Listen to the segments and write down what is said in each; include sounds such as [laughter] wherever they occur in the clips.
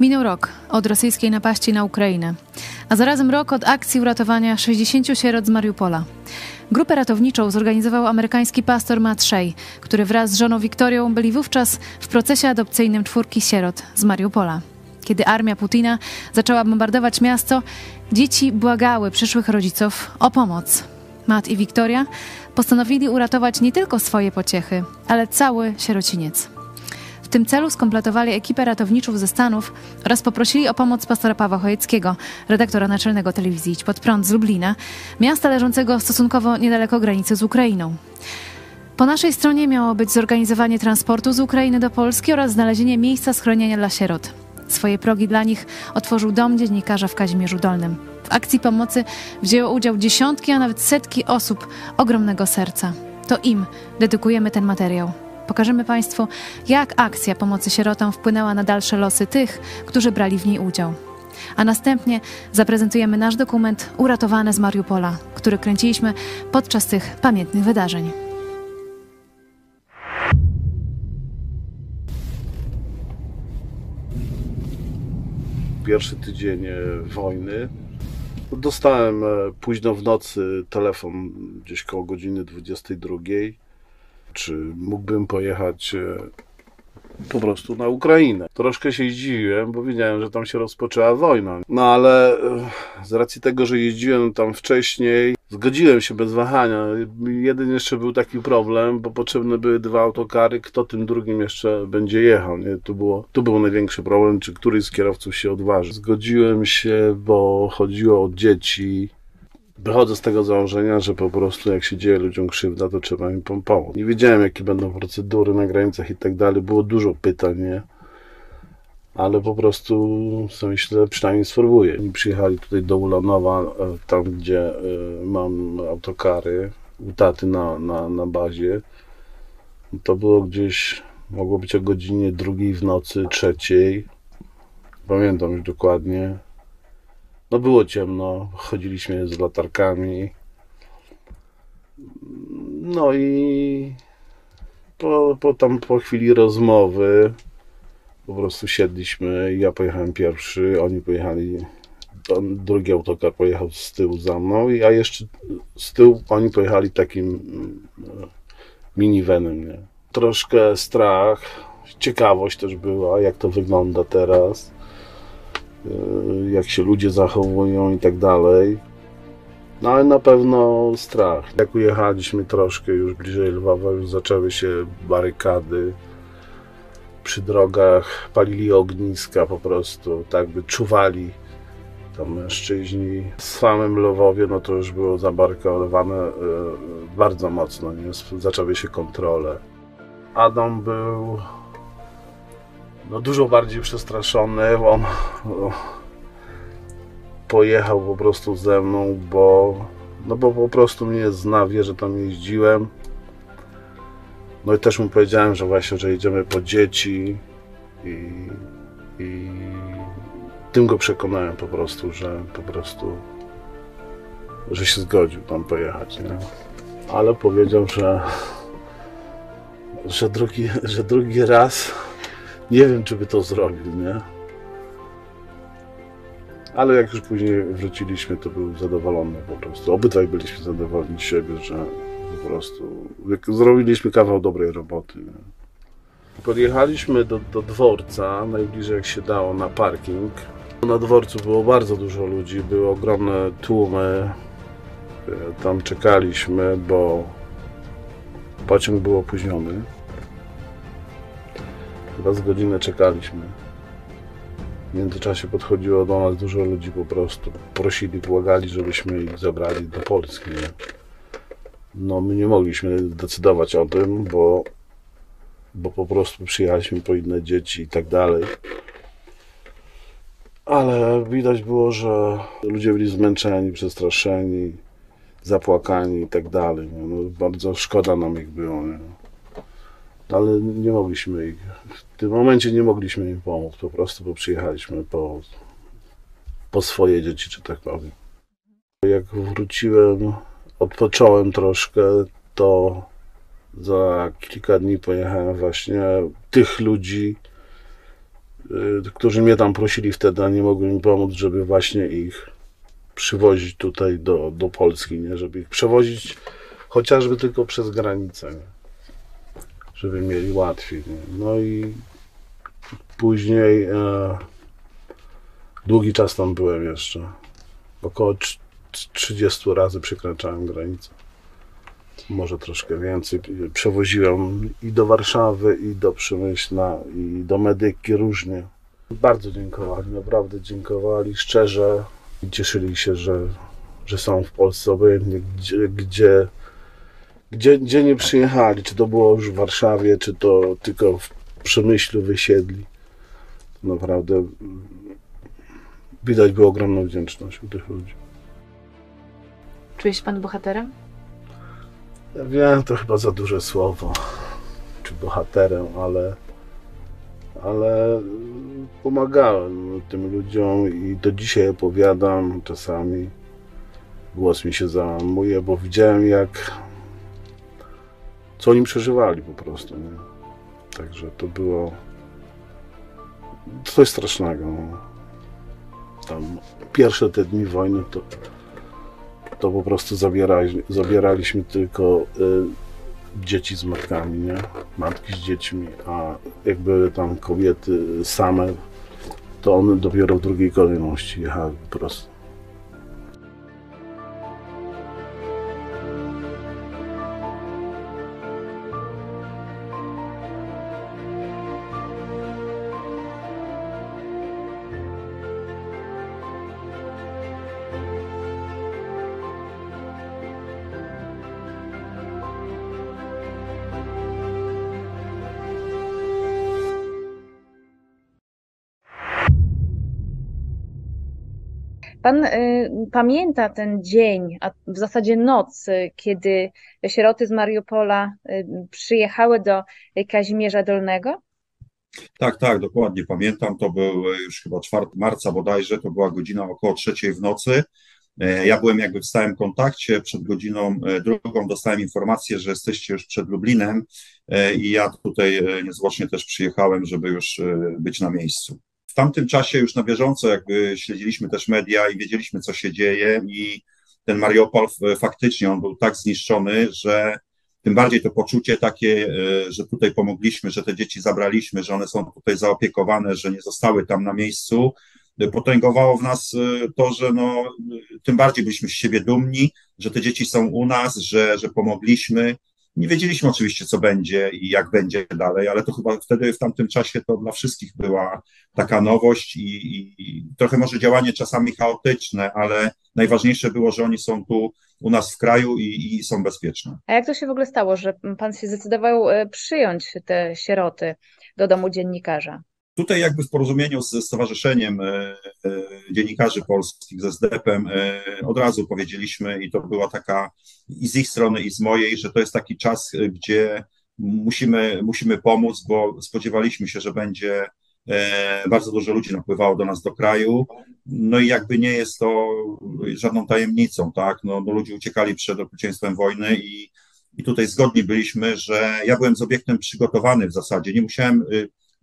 Minął rok od rosyjskiej napaści na Ukrainę, a zarazem rok od akcji uratowania 60 sierot z Mariupola. Grupę ratowniczą zorganizował amerykański pastor Matt Shea, który wraz z żoną Wiktorią byli wówczas w procesie adopcyjnym czwórki sierot z Mariupola. Kiedy armia Putina zaczęła bombardować miasto, dzieci błagały przyszłych rodziców o pomoc. Matt i Wiktoria postanowili uratować nie tylko swoje pociechy, ale cały sierociniec. W tym celu skompletowali ekipę ratowniczów ze Stanów oraz poprosili o pomoc pastora Pawła Chojeckiego, redaktora naczelnego telewizji Idź Pod Prąd z Lublina, miasta leżącego stosunkowo niedaleko granicy z Ukrainą. Po naszej stronie miało być zorganizowanie transportu z Ukrainy do Polski oraz znalezienie miejsca schronienia dla sierot. Swoje progi dla nich otworzył dom dziennikarza w Kazimierzu Dolnym. W akcji pomocy wzięło udział dziesiątki, a nawet setki osób ogromnego serca. To im dedykujemy ten materiał. Pokażemy Państwu, jak akcja pomocy sierotom wpłynęła na dalsze losy tych, którzy brali w niej udział. A następnie zaprezentujemy nasz dokument Uratowane z Mariupola, który kręciliśmy podczas tych pamiętnych wydarzeń. Pierwszy tydzień e, wojny. Dostałem e, późno w nocy telefon gdzieś koło godziny 22 czy mógłbym pojechać e, po prostu na Ukrainę. Troszkę się zdziwiłem, bo wiedziałem, że tam się rozpoczęła wojna. No ale e, z racji tego, że jeździłem tam wcześniej, zgodziłem się bez wahania. Jeden jeszcze był taki problem, bo potrzebne były dwa autokary, kto tym drugim jeszcze będzie jechał. Nie? Tu, było, tu był największy problem, czy któryś z kierowców się odważy. Zgodziłem się, bo chodziło o dzieci, Wychodzę z tego założenia, że po prostu jak się dzieje ludziom krzywda, to trzeba im pomóc. Nie wiedziałem, jakie będą procedury na granicach i tak dalej. Było dużo pytań, nie? Ale po prostu sobie myślę, przynajmniej spróbuję. I przyjechali tutaj do Ulanowa, e, tam gdzie e, mam autokary, u taty na, na, na bazie. To było gdzieś, mogło być o godzinie drugiej w nocy, trzeciej. Pamiętam już dokładnie no było ciemno, chodziliśmy z latarkami. No i po, po, tam, po chwili rozmowy po prostu siedliśmy. Ja pojechałem pierwszy, oni pojechali. Drugi autokar pojechał z tyłu za mną, a jeszcze z tyłu oni pojechali takim mm, minivanem. Nie? Troszkę strach, ciekawość też była, jak to wygląda teraz jak się ludzie zachowują i tak dalej. No ale na pewno strach. Jak ujechaliśmy troszkę już bliżej Lwowa, już zaczęły się barykady. Przy drogach palili ogniska po prostu, tak by czuwali tam mężczyźni. W samym Lwowie no to już było zabarykadowane e, bardzo mocno, nie? zaczęły się kontrole. Adam był no, dużo bardziej przestraszony. On no, pojechał po prostu ze mną, bo, no bo po prostu mnie zna, wie, że tam jeździłem. No i też mu powiedziałem, że właśnie, że jedziemy po dzieci i, i tym go przekonałem po prostu, że po prostu, że się zgodził tam pojechać, nie? Ale powiedział, że, że drugi, że drugi raz nie wiem, czy by to zrobił, nie? Ale jak już później wróciliśmy, to był zadowolony po prostu. Obydwaj byliśmy zadowoleni z siebie, że po prostu zrobiliśmy kawał dobrej roboty. Nie? Podjechaliśmy do, do dworca, najbliżej jak się dało, na parking. Na dworcu było bardzo dużo ludzi, były ogromne tłumy. Tam czekaliśmy, bo pociąg był opóźniony. Chyba z godzinę czekaliśmy. W międzyczasie podchodziło do nas dużo ludzi po prostu. Prosili, błagali, żebyśmy ich zabrali do Polski. No my nie mogliśmy decydować o tym, bo, bo po prostu przyjechaliśmy po inne dzieci i tak dalej. Ale widać było, że ludzie byli zmęczeni, przestraszeni, zapłakani i tak dalej. No, bardzo szkoda nam ich było. Nie? ale nie mogliśmy ich, w tym momencie nie mogliśmy im pomóc, po prostu, bo przyjechaliśmy po, po swoje dzieci, czy tak powiem. Jak wróciłem, odpocząłem troszkę, to za kilka dni pojechałem właśnie tych ludzi y, którzy mnie tam prosili wtedy, a nie mogli mi pomóc, żeby właśnie ich przywozić tutaj do, do Polski, nie? żeby ich przewozić chociażby tylko przez granicę, nie? Żeby mieli łatwiej. No i później e, długi czas tam byłem jeszcze. Około 30 razy przekraczałem granicę. Może troszkę więcej. Przewoziłem i do Warszawy, i do Przemyśla, i do Medyki różnie. Bardzo dziękowali, naprawdę dziękowali szczerze i cieszyli się, że, że są w Polsce, obojętnie gdzie, gdzie, gdzie, gdzie nie przyjechali, czy to było już w Warszawie, czy to tylko w Przemyślu wysiedli. To naprawdę widać było ogromną wdzięczność u tych ludzi. Czuje się pan bohaterem? Ja wiem, to chyba za duże słowo, czy bohaterem, ale, ale pomagałem tym ludziom i do dzisiaj opowiadam czasami. Głos mi się załamuje, bo widziałem jak co oni przeżywali po prostu. Nie? Także to było coś strasznego. Tam pierwsze te dni wojny to to po prostu zabierali, zabieraliśmy tylko y, dzieci z matkami, nie? Matki z dziećmi, a jak były tam kobiety same, to one dopiero w drugiej kolejności jechały po prostu. Pan y, pamięta ten dzień, a w zasadzie noc, y, kiedy sieroty z Mariupola y, przyjechały do Kazimierza Dolnego? Tak, tak, dokładnie pamiętam. To był już chyba 4 marca bodajże, to była godzina około trzeciej w nocy. E, ja byłem jakby w stałym kontakcie. Przed godziną drugą dostałem informację, że jesteście już przed Lublinem i ja tutaj niezwłocznie też przyjechałem, żeby już być na miejscu tamtym czasie już na bieżąco jakby śledziliśmy też media i wiedzieliśmy, co się dzieje i ten Mariupol faktycznie on był tak zniszczony, że tym bardziej to poczucie takie, e, że tutaj pomogliśmy, że te dzieci zabraliśmy, że one są tutaj zaopiekowane, że nie zostały tam na miejscu, potęgowało w nas e, to, że no, tym bardziej byliśmy z siebie dumni, że te dzieci są u nas, że, że pomogliśmy nie wiedzieliśmy oczywiście, co będzie i jak będzie dalej, ale to chyba wtedy w tamtym czasie to dla wszystkich była taka nowość i, i, i, trochę może działanie czasami chaotyczne, ale najważniejsze było, że oni są tu u nas w kraju i, i są bezpieczne. A jak to się w ogóle stało, że pan się zdecydował e, przyjąć te sieroty do domu dziennikarza? Tutaj jakby w porozumieniu ze Stowarzyszeniem e, e, Dziennikarzy Polskich, ze SDEP-em e, od razu powiedzieliśmy i to była taka i z ich strony i z mojej, że to jest taki czas, gdzie musimy, musimy pomóc, bo spodziewaliśmy się, że będzie bardzo dużo ludzi napływało do nas do kraju, no i jakby nie jest to żadną tajemnicą, tak, no, no ludzie uciekali przed okrucieństwem wojny i, i tutaj zgodni byliśmy, że ja byłem z obiektem przygotowany w zasadzie, nie musiałem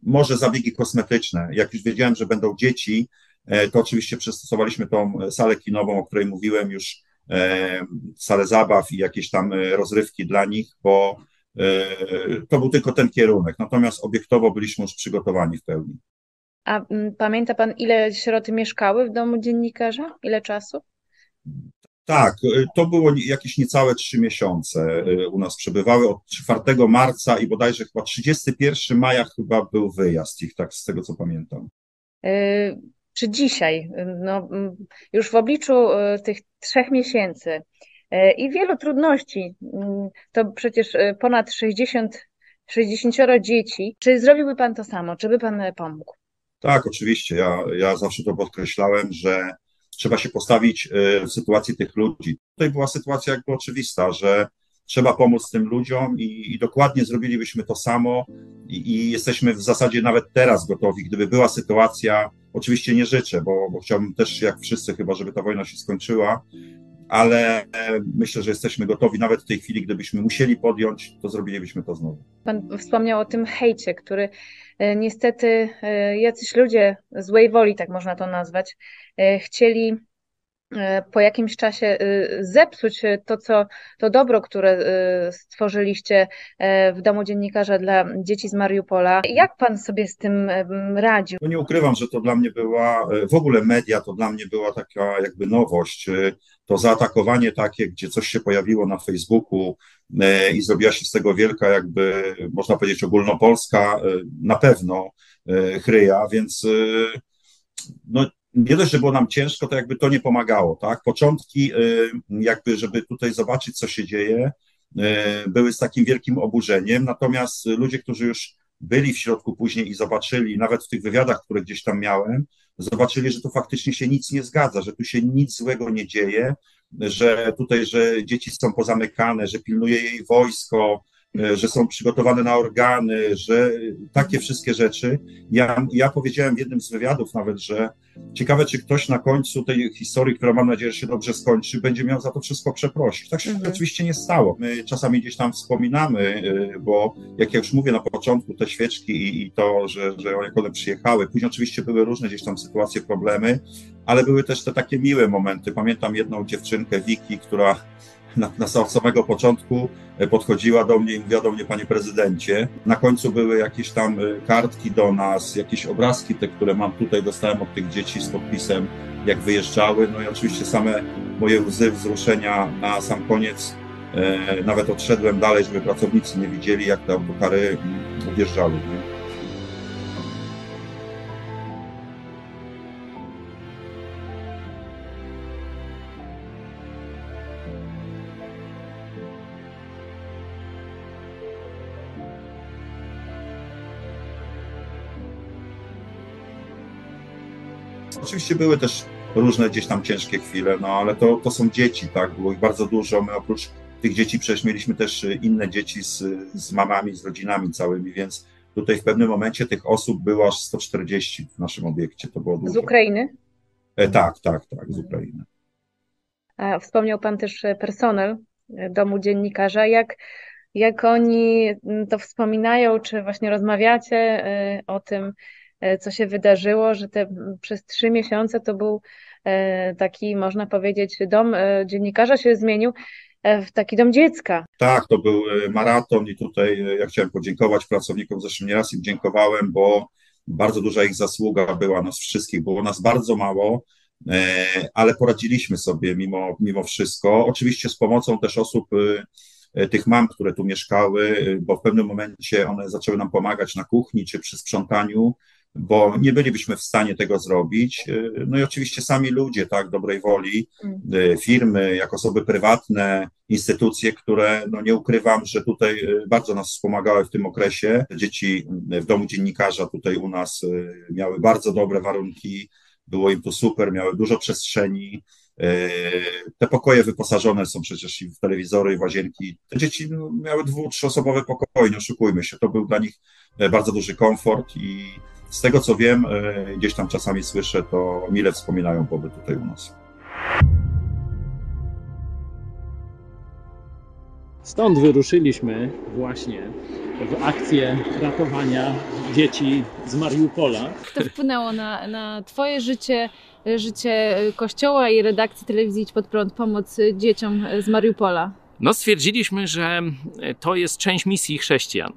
może zabiegi kosmetyczne. Jak już wiedziałem, że będą dzieci, e, to oczywiście przystosowaliśmy tą salę kinową, o której mówiłem już, e, salę zabaw i jakieś tam e, rozrywki dla nich, bo to był tylko ten kierunek. Natomiast obiektowo byliśmy już przygotowani w pełni. A pamięta pan, ile sieroty mieszkały w domu dziennikarza? Ile czasu? Tak, y, to było jakieś niecałe trzy miesiące y, u nas przebywały od 4 marca i bodajże chyba 31 maja chyba był wyjazd ich, tak z tego co pamiętam. Y, czy dzisiaj, no, już w obliczu tych trzech miesięcy i wielu trudności, to przecież ponad 60, 60 dzieci, czy zrobiłby Pan to samo? Czy by Pan pomógł? Tak, oczywiście. Ja, ja zawsze to podkreślałem, że trzeba się postawić e, w sytuacji tych ludzi. Tutaj była sytuacja jakby oczywista, że trzeba pomóc tym ludziom i, i dokładnie zrobilibyśmy to samo i, i, jesteśmy w zasadzie nawet teraz gotowi, gdyby była sytuacja, oczywiście nie życzę, bo, bo chciałbym też jak wszyscy chyba, żeby ta wojna się skończyła, ale myślę, że jesteśmy gotowi nawet w tej chwili, gdybyśmy musieli podjąć, to zrobilibyśmy to znowu. Pan wspomniał o tym hejcie, który niestety jacyś ludzie złej woli, tak można to nazwać, chcieli E, po jakimś czasie e, zepsuć to, co, to dobro, które e, stworzyliście w domu dziennikarza dla dzieci z Mariupola. Jak pan sobie z tym radził? No nie ukrywam, że to dla mnie była, w ogóle media to dla mnie była taka jakby nowość. To zaatakowanie takie, gdzie coś się pojawiło na Facebooku i zrobiła się z tego wielka, jakby można powiedzieć, ogólnopolska, na pewno chryja, więc no, nie dość, że było nam ciężko, to jakby to nie pomagało, tak? Początki, y, jakby, żeby tutaj zobaczyć, co się dzieje, y, były z takim wielkim oburzeniem, natomiast ludzie, którzy już byli w środku później i zobaczyli, nawet w tych wywiadach, które gdzieś tam miałem, zobaczyli, że tu faktycznie się nic nie zgadza, że tu się nic złego nie dzieje, że tutaj, że dzieci są pozamykane, że pilnuje jej wojsko, że są przygotowane na organy, że takie wszystkie rzeczy. Ja, ja powiedziałem w jednym z wywiadów nawet, że ciekawe, czy ktoś na końcu tej historii, która mam nadzieję, że się dobrze skończy, będzie miał za to wszystko przeprosić. Tak się mhm. oczywiście nie stało. My czasami gdzieś tam wspominamy, e, bo jak ja już mówię na początku, te świeczki i, i to, że, że jak one przyjechały, później oczywiście były różne gdzieś tam sytuacje, problemy, ale były też te takie miłe momenty. Pamiętam jedną dziewczynkę, Wiki, która na, na samego początku e, podchodziła do mnie i mówiła do mnie, panie prezydencie. Na końcu były jakieś tam e, kartki do nas, jakieś obrazki, te, które mam tutaj, dostałem od tych dzieci z podpisem, jak wyjeżdżały. No i oczywiście same moje łzy wzruszenia na sam koniec. E, nawet odszedłem dalej, żeby pracownicy nie widzieli, jak te autokary mm, odjeżdżały. Oczywiście były też różne gdzieś tam ciężkie chwile, no ale to, to są dzieci, tak? Było ich bardzo dużo. My oprócz tych dzieci przecież mieliśmy też inne dzieci z, z mamami, z rodzinami całymi, więc tutaj w pewnym momencie tych osób było aż 140 w naszym obiekcie. To było dużo. Z Ukrainy? E, tak, tak, tak, z Ukrainy. A wspomniał Pan też personel domu dziennikarza. Jak, jak oni to wspominają, czy właśnie rozmawiacie e, o tym, E, co się wydarzyło, że te przez trzy miesiące to był e, taki, można powiedzieć, dom e, dziennikarza się zmienił w taki dom dziecka. Tak, to był maraton i tutaj ja chciałem podziękować pracownikom, zresztą nieraz im dziękowałem, bo bardzo duża ich zasługa była nas wszystkich, było nas bardzo mało, ale poradziliśmy sobie mimo, mimo wszystko. Oczywiście z pomocą też osób, tych mam, które tu mieszkały, bo w pewnym momencie one zaczęły nam pomagać na kuchni czy przy sprzątaniu, bo nie bylibyśmy w stanie tego zrobić. No i oczywiście sami ludzie, tak, dobrej woli, mm. firmy, jak osoby prywatne, instytucje, które, no nie ukrywam, że tutaj e, bardzo nas wspomagały w tym okresie. Dzieci w domu dziennikarza tutaj u nas miały bardzo dobre warunki, było im tu super, miały dużo przestrzeni. Te pokoje wyposażone są przecież i w telewizory, i w łazienki. Te dzieci no, miały dwu, trzyosobowe pokoje, nie oszukujmy się. To był dla nich bardzo duży komfort i z tego co wiem, e, gdzieś tam czasami słyszę, to mile wspominają pobyt tutaj u nas. Stąd wyruszyliśmy właśnie w akcję ratowania dzieci z Mariupola. To wpłynęło na, na Twoje życie, życie Kościoła i redakcji telewizji Idź Pod Prąd, pomoc dzieciom z Mariupola? No, stwierdziliśmy, że to jest część misji chrześcijan.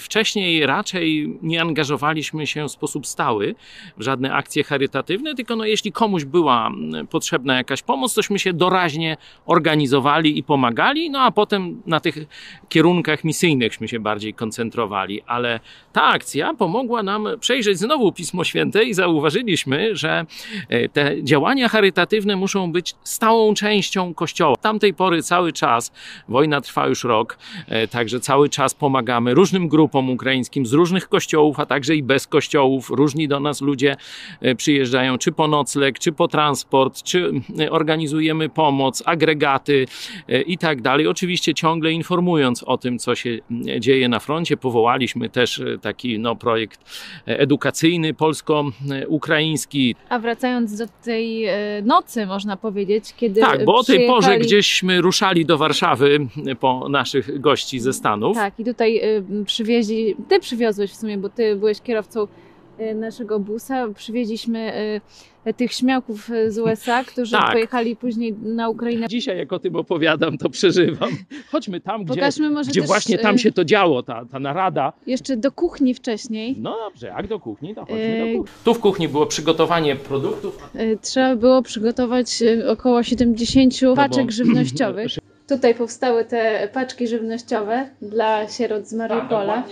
Wcześniej raczej nie angażowaliśmy się w sposób stały w żadne akcje charytatywne, tylko no, jeśli komuś była potrzebna jakaś pomoc, tośmy się doraźnie organizowali i pomagali, no a potem na tych kierunkach misyjnychśmy się bardziej koncentrowali. Ale ta akcja pomogła nam przejrzeć znowu Pismo Święte i zauważyliśmy, że e, te działania charytatywne muszą być stałą częścią Kościoła. Tamtej pory cały czas Wojna trwa już rok, e, także cały czas pomagamy różnym grupom ukraińskim z różnych kościołów, a także i bez kościołów. Różni do nas ludzie e, przyjeżdżają czy po nocleg, czy po transport, czy e, organizujemy pomoc, agregaty i tak dalej. Oczywiście ciągle informując o tym, co się dzieje na froncie. Powołaliśmy też taki no, projekt edukacyjny polsko-ukraiński. A wracając do tej nocy, można powiedzieć, kiedy. Tak, bo o tej porze gdzieśmy ruszali do Warszawy po naszych gości ze Stanów. Tak, i tutaj przywieźli, ty przywiozłeś w sumie, bo ty byłeś kierowcą y, naszego busa, przywieźliśmy y, tych śmiałków z USA, którzy Tak. pojechali później na Ukrainę. Dzisiaj jak o tym opowiadam, to przeżywam. Chodźmy tam, gdzie, Pokażmy może gdzie też, właśnie tam y, się to działo, ta, ta narada. Jeszcze do kuchni wcześniej. No dobrze, jak do kuchni, to chodźmy do kuchni. Tu w kuchni było przygotowanie produktów. Trzeba było przygotować około 70 paczek bo- żywnościowych. [clears throat] Tutaj powstały te paczki żywnościowe dla sierot z Tak, Mariupola.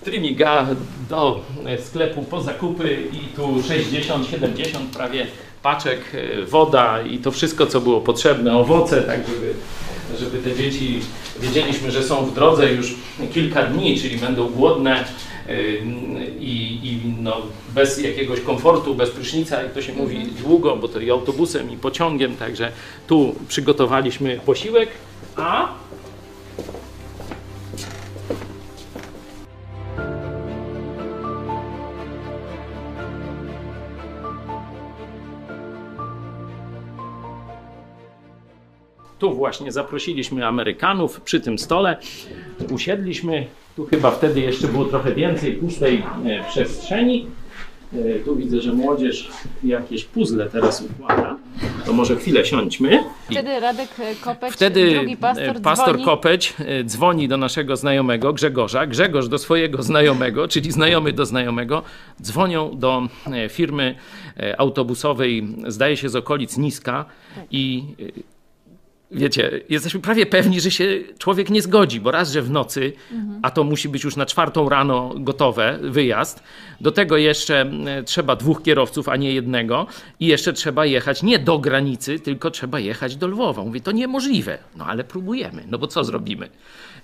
w Trimiga do sklepu po zakupy i tu 60-70 prawie paczek, e, woda i to wszystko, co było potrzebne, owoce, tak żeby, żeby te dzieci, wiedzieliśmy, że są w drodze już kilka dni, czyli będą głodne e, i, i no, bez jakiegoś komfortu, bez prysznica, jak to się mówi, długo, bo to i autobusem, i pociągiem, także tu przygotowaliśmy posiłek, a Tu właśnie zaprosiliśmy Amerykanów przy tym stole. Usiedliśmy. Tu chyba wtedy jeszcze było trochę więcej pustej e, przestrzeni. E, Tu widzę, że młodzież jakieś puzzle teraz układa. To może chwilę siądźmy. Wtedy Radek Kopeć, Wtedy drugi pastor, e, pastor dzwoni. Kopeć e, dzwoni do naszego znajomego Grzegorza, Grzegorz do swojego znajomego, czyli znajomy do znajomego, dzwonią do e, firmy e, autobusowej, zdaje się z okolic Niska i e, wiecie, jesteśmy prawie pewni, że się człowiek nie zgodzi, bo raz, że w nocy, a to musi być już na czwartą rano gotowe, wyjazd, do tego jeszcze trzeba dwóch kierowców, a nie jednego i jeszcze trzeba jechać nie do granicy, tylko trzeba jechać do Lwowa. Mówię, to niemożliwe, no ale próbujemy, no bo co zrobimy?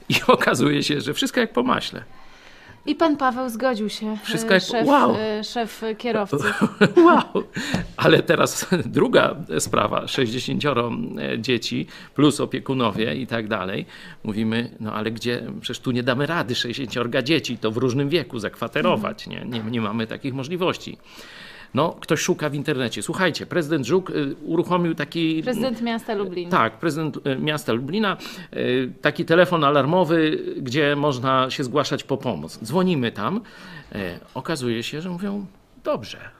I [laughs] okazuje się, że wszystko jak po maśle. I pan Paweł zgodził się, Wszystko e, jak- szef, wow. e, szef kierowców. [laughs] Wow! Ale teraz [laughs] druga sprawa, 60 dzieci plus opiekunowie i tak dalej. Mówimy, no ale gdzie, przecież tu nie damy rady 60 dzieci, to w różnym wieku zakwaterować, nie, nie, nie mamy takich możliwości. No, ktoś szuka w internecie. Słuchajcie, prezydent Żuk y, uruchomił taki... Prezydent miasta Lublin. Tak, prezydent e, miasta Lublina, e, taki telefon alarmowy, gdzie można się zgłaszać po pomoc. Dzwonimy tam, okazuje się, że mówią, dobrze.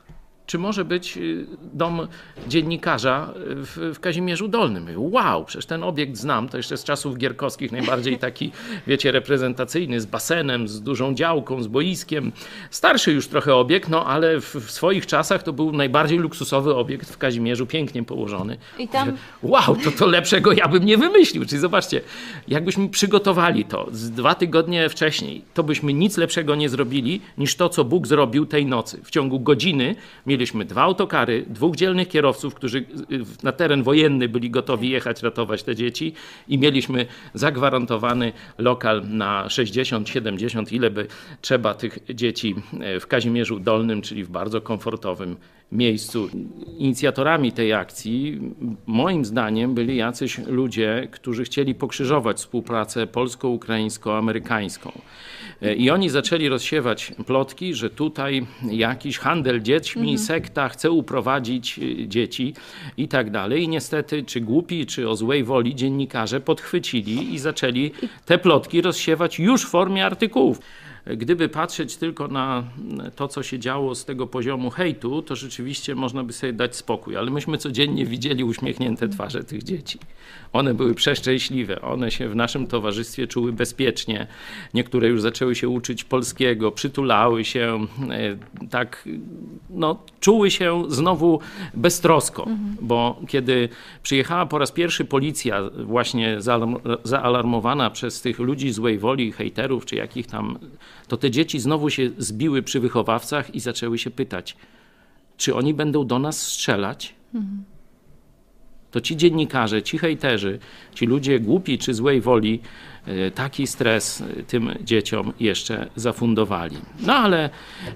Czy może być y, dom dziennikarza w, w Kazimierzu Dolnym? Wow, przecież ten obiekt znam, to jeszcze z czasów gierkowskich, najbardziej taki, [laughs] wiecie, reprezentacyjny, z basenem, z dużą działką, z boiskiem. Starszy już trochę obiekt, no ale w, w swoich czasach to był najbardziej luksusowy obiekt w Kazimierzu, pięknie położony. I tam Wow, to to lepszego ja bym nie wymyślił. Czyli zobaczcie, jakbyśmy przygotowali to z dwa tygodnie wcześniej, to byśmy nic lepszego nie zrobili niż to, co Bóg zrobił tej nocy. W ciągu godziny mieliśmy dwa autokary, dwóch dzielnych kierowców, którzy y, na teren wojenny byli gotowi jechać, ratować te dzieci i mieliśmy zagwarantowany lokal na 60, 70, ile by trzeba tych dzieci e, w Kazimierzu Dolnym, czyli w bardzo komfortowym miejscu. Inicjatorami tej akcji, moim zdaniem, byli jacyś ludzie, którzy chcieli pokrzyżować współpracę polsko-ukraińsko-amerykańską. E, I oni zaczęli rozsiewać plotki, że tutaj jakiś handel dziećmi, sekta chce uprowadzić y, dzieci i tak dalej. I niestety, czy głupi, czy o złej woli dziennikarze podchwycili i zaczęli te plotki rozsiewać już w formie artykułów. Gdyby patrzeć tylko na to, co się działo z tego poziomu hejtu, to rzeczywiście można by sobie dać spokój, ale myśmy codziennie widzieli uśmiechnięte twarze tych dzieci. One były przeszczęśliwe, one się w naszym towarzystwie czuły bezpiecznie. Niektóre już zaczęły się uczyć polskiego, przytulały się, e, tak, no, czuły się znowu beztrosko, bo kiedy przyjechała po raz pierwszy policja, właśnie zaalarm- zaalarmowana przez tych ludzi złej woli, hejterów czy jakich tam, to te dzieci znowu się zbiły przy wychowawcach i zaczęły się pytać, czy oni będą do nas strzelać? to ci dziennikarze, ci hejterzy, ci ludzie głupi czy złej woli taki stres e, tym dzieciom jeszcze zafundowali. No ale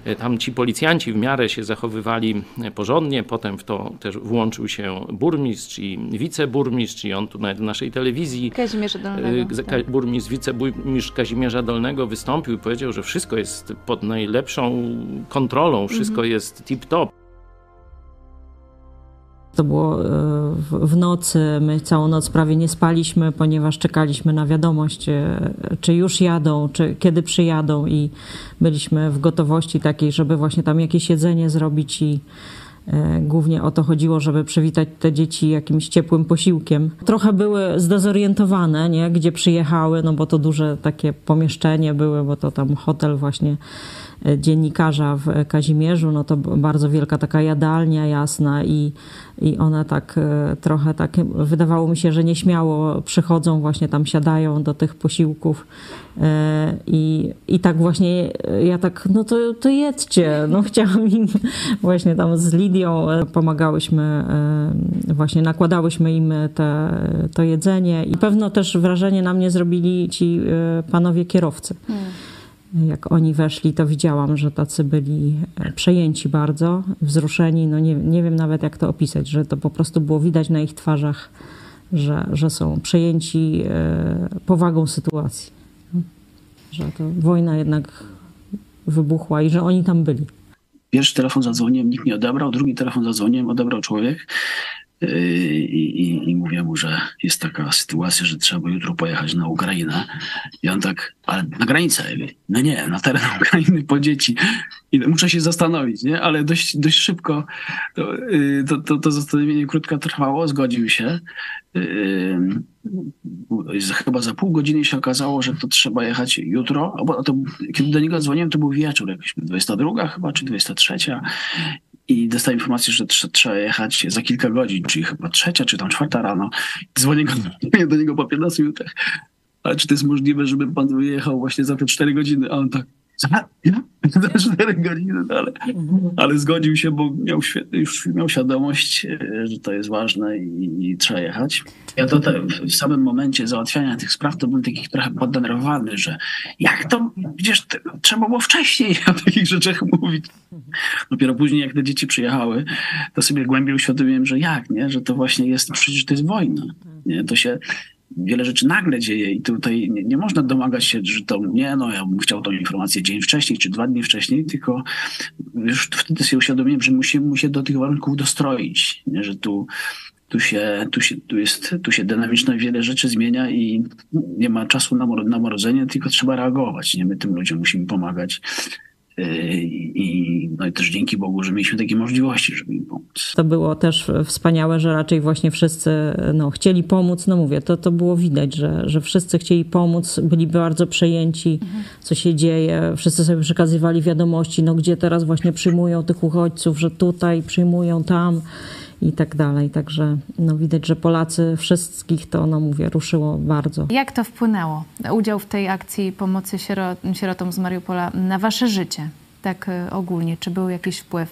e, tam ci policjanci w miarę się zachowywali e, porządnie, potem w to też włączył się burmistrz i wiceburmistrz i on tu w naszej telewizji Kazimierza Dolnego. Tak. Burmistrz, wiceburmistrz Kazimierza Dolnego wystąpił i powiedział, że wszystko jest pod najlepszą kontrolą, wszystko jest tip-top. To było e, w nocy, my całą noc prawie nie spaliśmy, ponieważ czekaliśmy na wiadomość, e, czy już jadą, czy kiedy przyjadą i byliśmy w gotowości takiej, żeby właśnie tam jakieś jedzenie zrobić i e, Głównie o to chodziło, żeby przywitać te dzieci jakimś ciepłym posiłkiem. Trochę były zdezorientowane, nie? gdzie przyjechały, no bo to duże takie pomieszczenie były, bo to tam hotel właśnie dziennikarza w Kazimierzu, no to bardzo wielka taka jadalnia jasna i, i one tak e, trochę tak, wydawało mi się, że nieśmiało przychodzą, właśnie tam siadają do tych posiłków e, i, i tak właśnie ja tak, no to, to jedźcie, no [laughs] chciałam im właśnie tam z Lidią e, pomagałyśmy, właśnie nakładałyśmy im te, to jedzenie i pewno też wrażenie na mnie zrobili ci panowie kierowcy. Hmm jak oni weszli, to widziałam, że tacy byli e, przejęci bardzo, wzruszeni. No nie, nie wiem nawet, jak to opisać, że to po prostu było widać na ich twarzach, że, że są przejęci e, powagą sytuacji. Że to wojna jednak wybuchła i że oni tam byli. Pierwszy telefon zadzwoniłem, nikt nie odebrał, drugi telefon zadzwoniłem, odebrał człowiek i, i, i mówię mu, że jest taka sytuacja, że trzeba jutro pojechać na Ukrainę. I on tak, ale na granicę. No nie, na teren [laughs] Ukrainy po dzieci. I muszę się zastanowić, nie? Ale dość, dość szybko to, y, to, to, to zastanowienie krótko trwało, zgodził się. Y, chyba za pół godziny się okazało, że to trzeba jechać jutro, bo to, kiedy do niego dzwoniłem, to był wieczór, jakoś 22 chyba, czy 23 i dostałem informację, że trzeba jechać za kilka godzin, czyli chyba trzecia, czy tam czwarta rano. Dzwonię do niego po 15 minutach. Ale czy to jest możliwe, żeby pan wyjechał właśnie za te 4 godziny? A on tak, ja? za 4 godziny, ale, ale zgodził się, bo miał, już miał świadomość, e, że to jest ważne i, i trzeba jechać. Ja to te, w samym momencie załatwiania tych spraw to byłem taki trochę poddenerwowany, że jak to, przecież trzeba było wcześniej [laughs] o takich rzeczach mówić. Dopiero później, jak te dzieci przyjechały, to sobie głębiej uświadomiłem, że jak, nie? Że to właśnie jest, przecież to jest wojna. Nie? To się wiele rzeczy nagle dzieje i tutaj nie, nie, można domagać się, że to nie, no ja bym chciał tą informację dzień wcześniej czy dwa dni wcześniej, tylko już wtedy sobie uświadomiłem, że musimy mu się do tych warunków dostroić, nie? że tu tu się, tu się, tu jest, tu się dynamicznie wiele rzeczy zmienia i nie ma czasu na, na mrodzenie, tylko trzeba reagować. Nie? My tym ludziom musimy pomagać. I, no i też dzięki Bogu, że mieliśmy takie możliwości, żeby im pomóc. To było też wspaniałe, że raczej właśnie wszyscy no, chcieli pomóc. No mówię, to, to było widać, że, że wszyscy chcieli pomóc, byli bardzo przejęci, co się dzieje. Wszyscy sobie przekazywali wiadomości, no gdzie teraz właśnie przyjmują tych uchodźców, że tutaj przyjmują tam i tak dalej. Także no, widać, że Polacy wszystkich to, no mówię, ruszyło bardzo. Jak to wpłynęło, udział w tej akcji pomocy sierotom z Mariupola, na wasze życie, tak e, ogólnie? Czy był jakiś wpływ?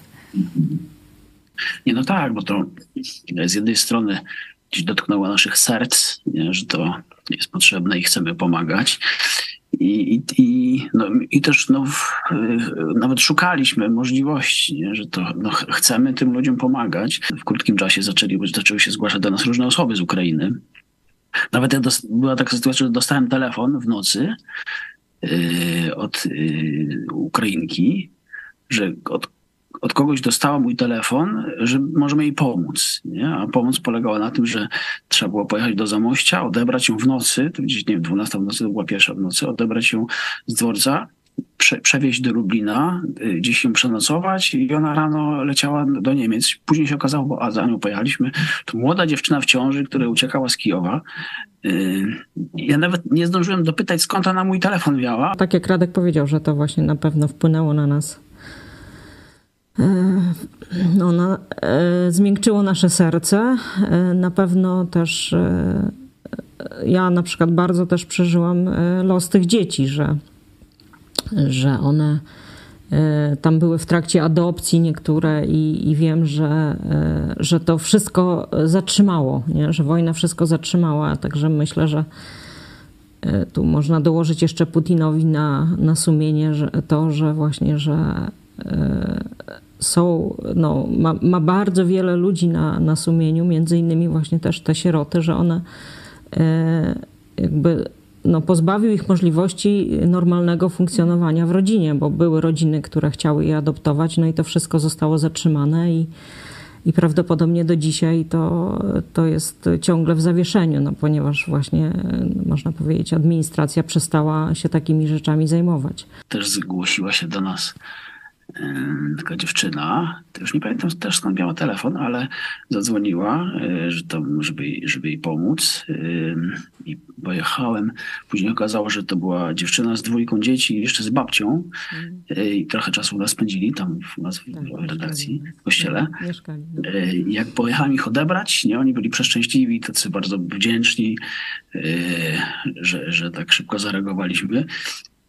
Nie, no tak, bo to z jednej strony gdzieś dotknęło naszych serc, nie, że to jest potrzebne i chcemy pomagać. I, i, no, i też no, nawet szukaliśmy możliwości, nie? że to no, chcemy tym ludziom pomagać. W krótkim czasie zaczęli, zaczęły się zgłaszać do nas różne osoby z Ukrainy. Nawet ja była taka sytuacja, że dostałem telefon w nocy yy, od yy, Ukrainki, że od od kogoś dostała mój telefon, że możemy jej pomóc. Nie? A pomoc polegała na tym, że trzeba było pojechać do Zamościa, odebrać ją w nocy, to gdzieś, nie wiem, 12 w nocy, to była pierwsza w nocy, odebrać ją z dworca, prze, przewieźć do Lublina, y, gdzieś ją przenocować i ona rano leciała do Niemiec. Później się okazało, bo a za nią pojechaliśmy, to młoda dziewczyna w ciąży, która uciekała z Kijowa. Y, ja nawet nie zdążyłem dopytać, skąd ona mój telefon miała. Tak jak Radek powiedział, że to właśnie na pewno wpłynęło na nas no, na, e, zmiękczyło nasze serce. E, na pewno też e, ja na przykład bardzo też przeżyłam los tych dzieci, że, że one tam były w trakcie adopcji niektóre i, i wiem, że, że to wszystko zatrzymało, nie? że wojna wszystko zatrzymała. Także myślę, że tu można dołożyć jeszcze Putinowi na, na sumienie że to, że właśnie, że są, no, ma, ma, bardzo wiele ludzi na, na sumieniu, między innymi właśnie też te sieroty, że one e, jakby no, pozbawił ich możliwości normalnego funkcjonowania w rodzinie, bo były rodziny, które chciały je adoptować, no i to wszystko zostało zatrzymane i, i prawdopodobnie do dzisiaj to, to jest ciągle w zawieszeniu, no, ponieważ właśnie, można powiedzieć, administracja przestała się takimi rzeczami zajmować. Też zgłosiła się do nas taka dziewczyna, już nie pamiętam też skąd miała telefon, ale zadzwoniła, e, że to, żeby, żeby jej pomóc i pojechałem. Później okazało, że to była dziewczyna z dwójką dzieci, jeszcze z babcią e, i trochę czasu u nas spędzili tam u nas w tak, redakcji, w kościele. Mieszkali. No. E, jak pojechałem ich odebrać, nie, oni byli przeszczęśliwi, tacy bardzo wdzięczni, że, że tak szybko zareagowaliśmy.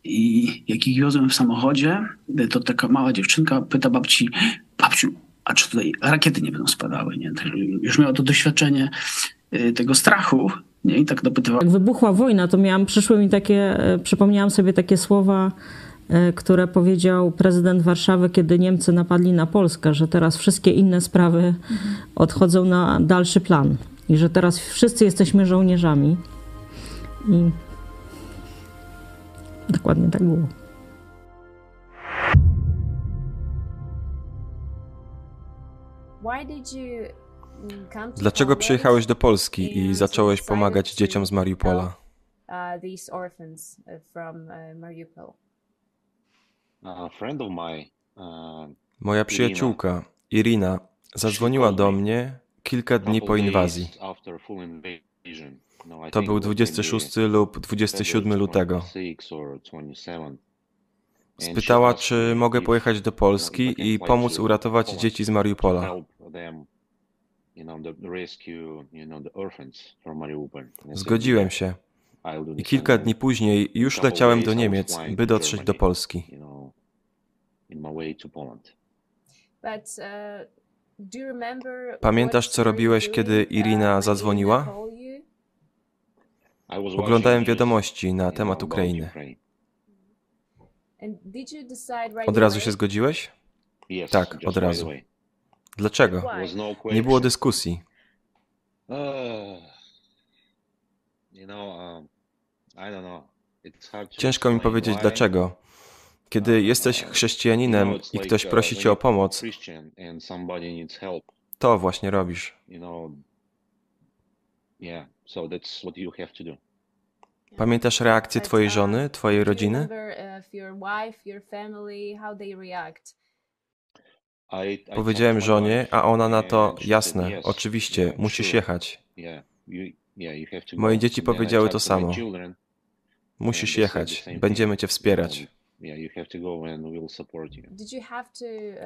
I jak ich wiozłem w samochodzie, to taka mała dziewczynka pyta babci, babciu, a czy tutaj rakiety nie będą spadały? Nie? Już miała to doświadczenie y, tego strachu. Nie? I tak dopytywała. Jak wybuchła wojna, to miałam, przyszły mi takie, e, przypomniałam sobie takie słowa, e, które powiedział prezydent Warszawy, kiedy Niemcy napadli na Polskę, że teraz wszystkie inne sprawy odchodzą na dalszy plan i że teraz wszyscy jesteśmy żołnierzami. I Dokładnie tak było. Dlaczego przyjechałeś do Polski i zacząłeś pomagać dzieciom z Mariupola? Moja przyjaciółka, Irina, zadzwoniła do mnie kilka dni po inwazji. No, to był 26 lub 27 lutego. Spytała, czy mogę pojechać do Polski i pomóc uratować dzieci z Mariupola. Zgodziłem się. I kilka dni później już leciałem do Niemiec, by dotrzeć do Polski. Pamiętasz, co robiłeś, kiedy Irina zadzwoniła? Oglądałem wiadomości na temat Ukrainy. Od razu się zgodziłeś? Tak, od razu. Dlaczego? No Nie było dyskusji. Uh, um, Ciężko mi powiedzieć dlaczego. Kiedy jesteś uh, chrześcijaninem i ktoś uh, prosi cię o pomoc, to właśnie robisz. Pamiętasz reakcję twojej żony, twojej rodziny? Powiedziałem żonie, a ona na to, jasne, oczywiście, musisz jechać. Moje dzieci powiedziały to samo. Musisz jechać, będziemy cię wspierać.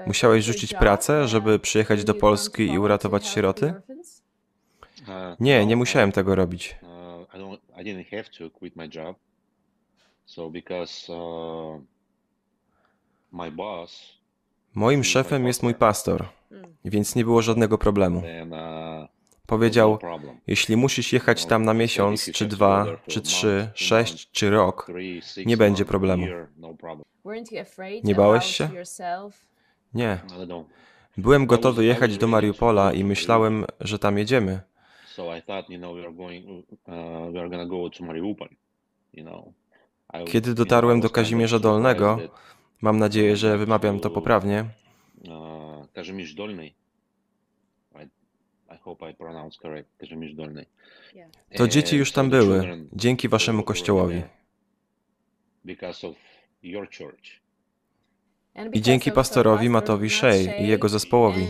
Musiałeś rzucić pracę, żeby przyjechać do Polski i uratować sieroty? Nie, nie musiałem tego robić. Moim szefem jest mój pastor, więc nie było żadnego problemu. Uh, Powiedział, jeśli musisz jechać tam na miesiąc, czy dwa, czy trzy, sześć, czy rok, nie będzie problemu. No nie bałeś się? Nie. Byłem gotowy jechać do Mariupola i myślałem, że tam jedziemy. Kiedy dotarłem do Kazimierza Dolnego, mam nadzieję, że wymawiam to poprawnie. Uh, Kazimierz Dolny. To dzieci już tam były, dzięki waszemu kościołowi. I dzięki pastorowi Matowi Shea i jego zespołowi.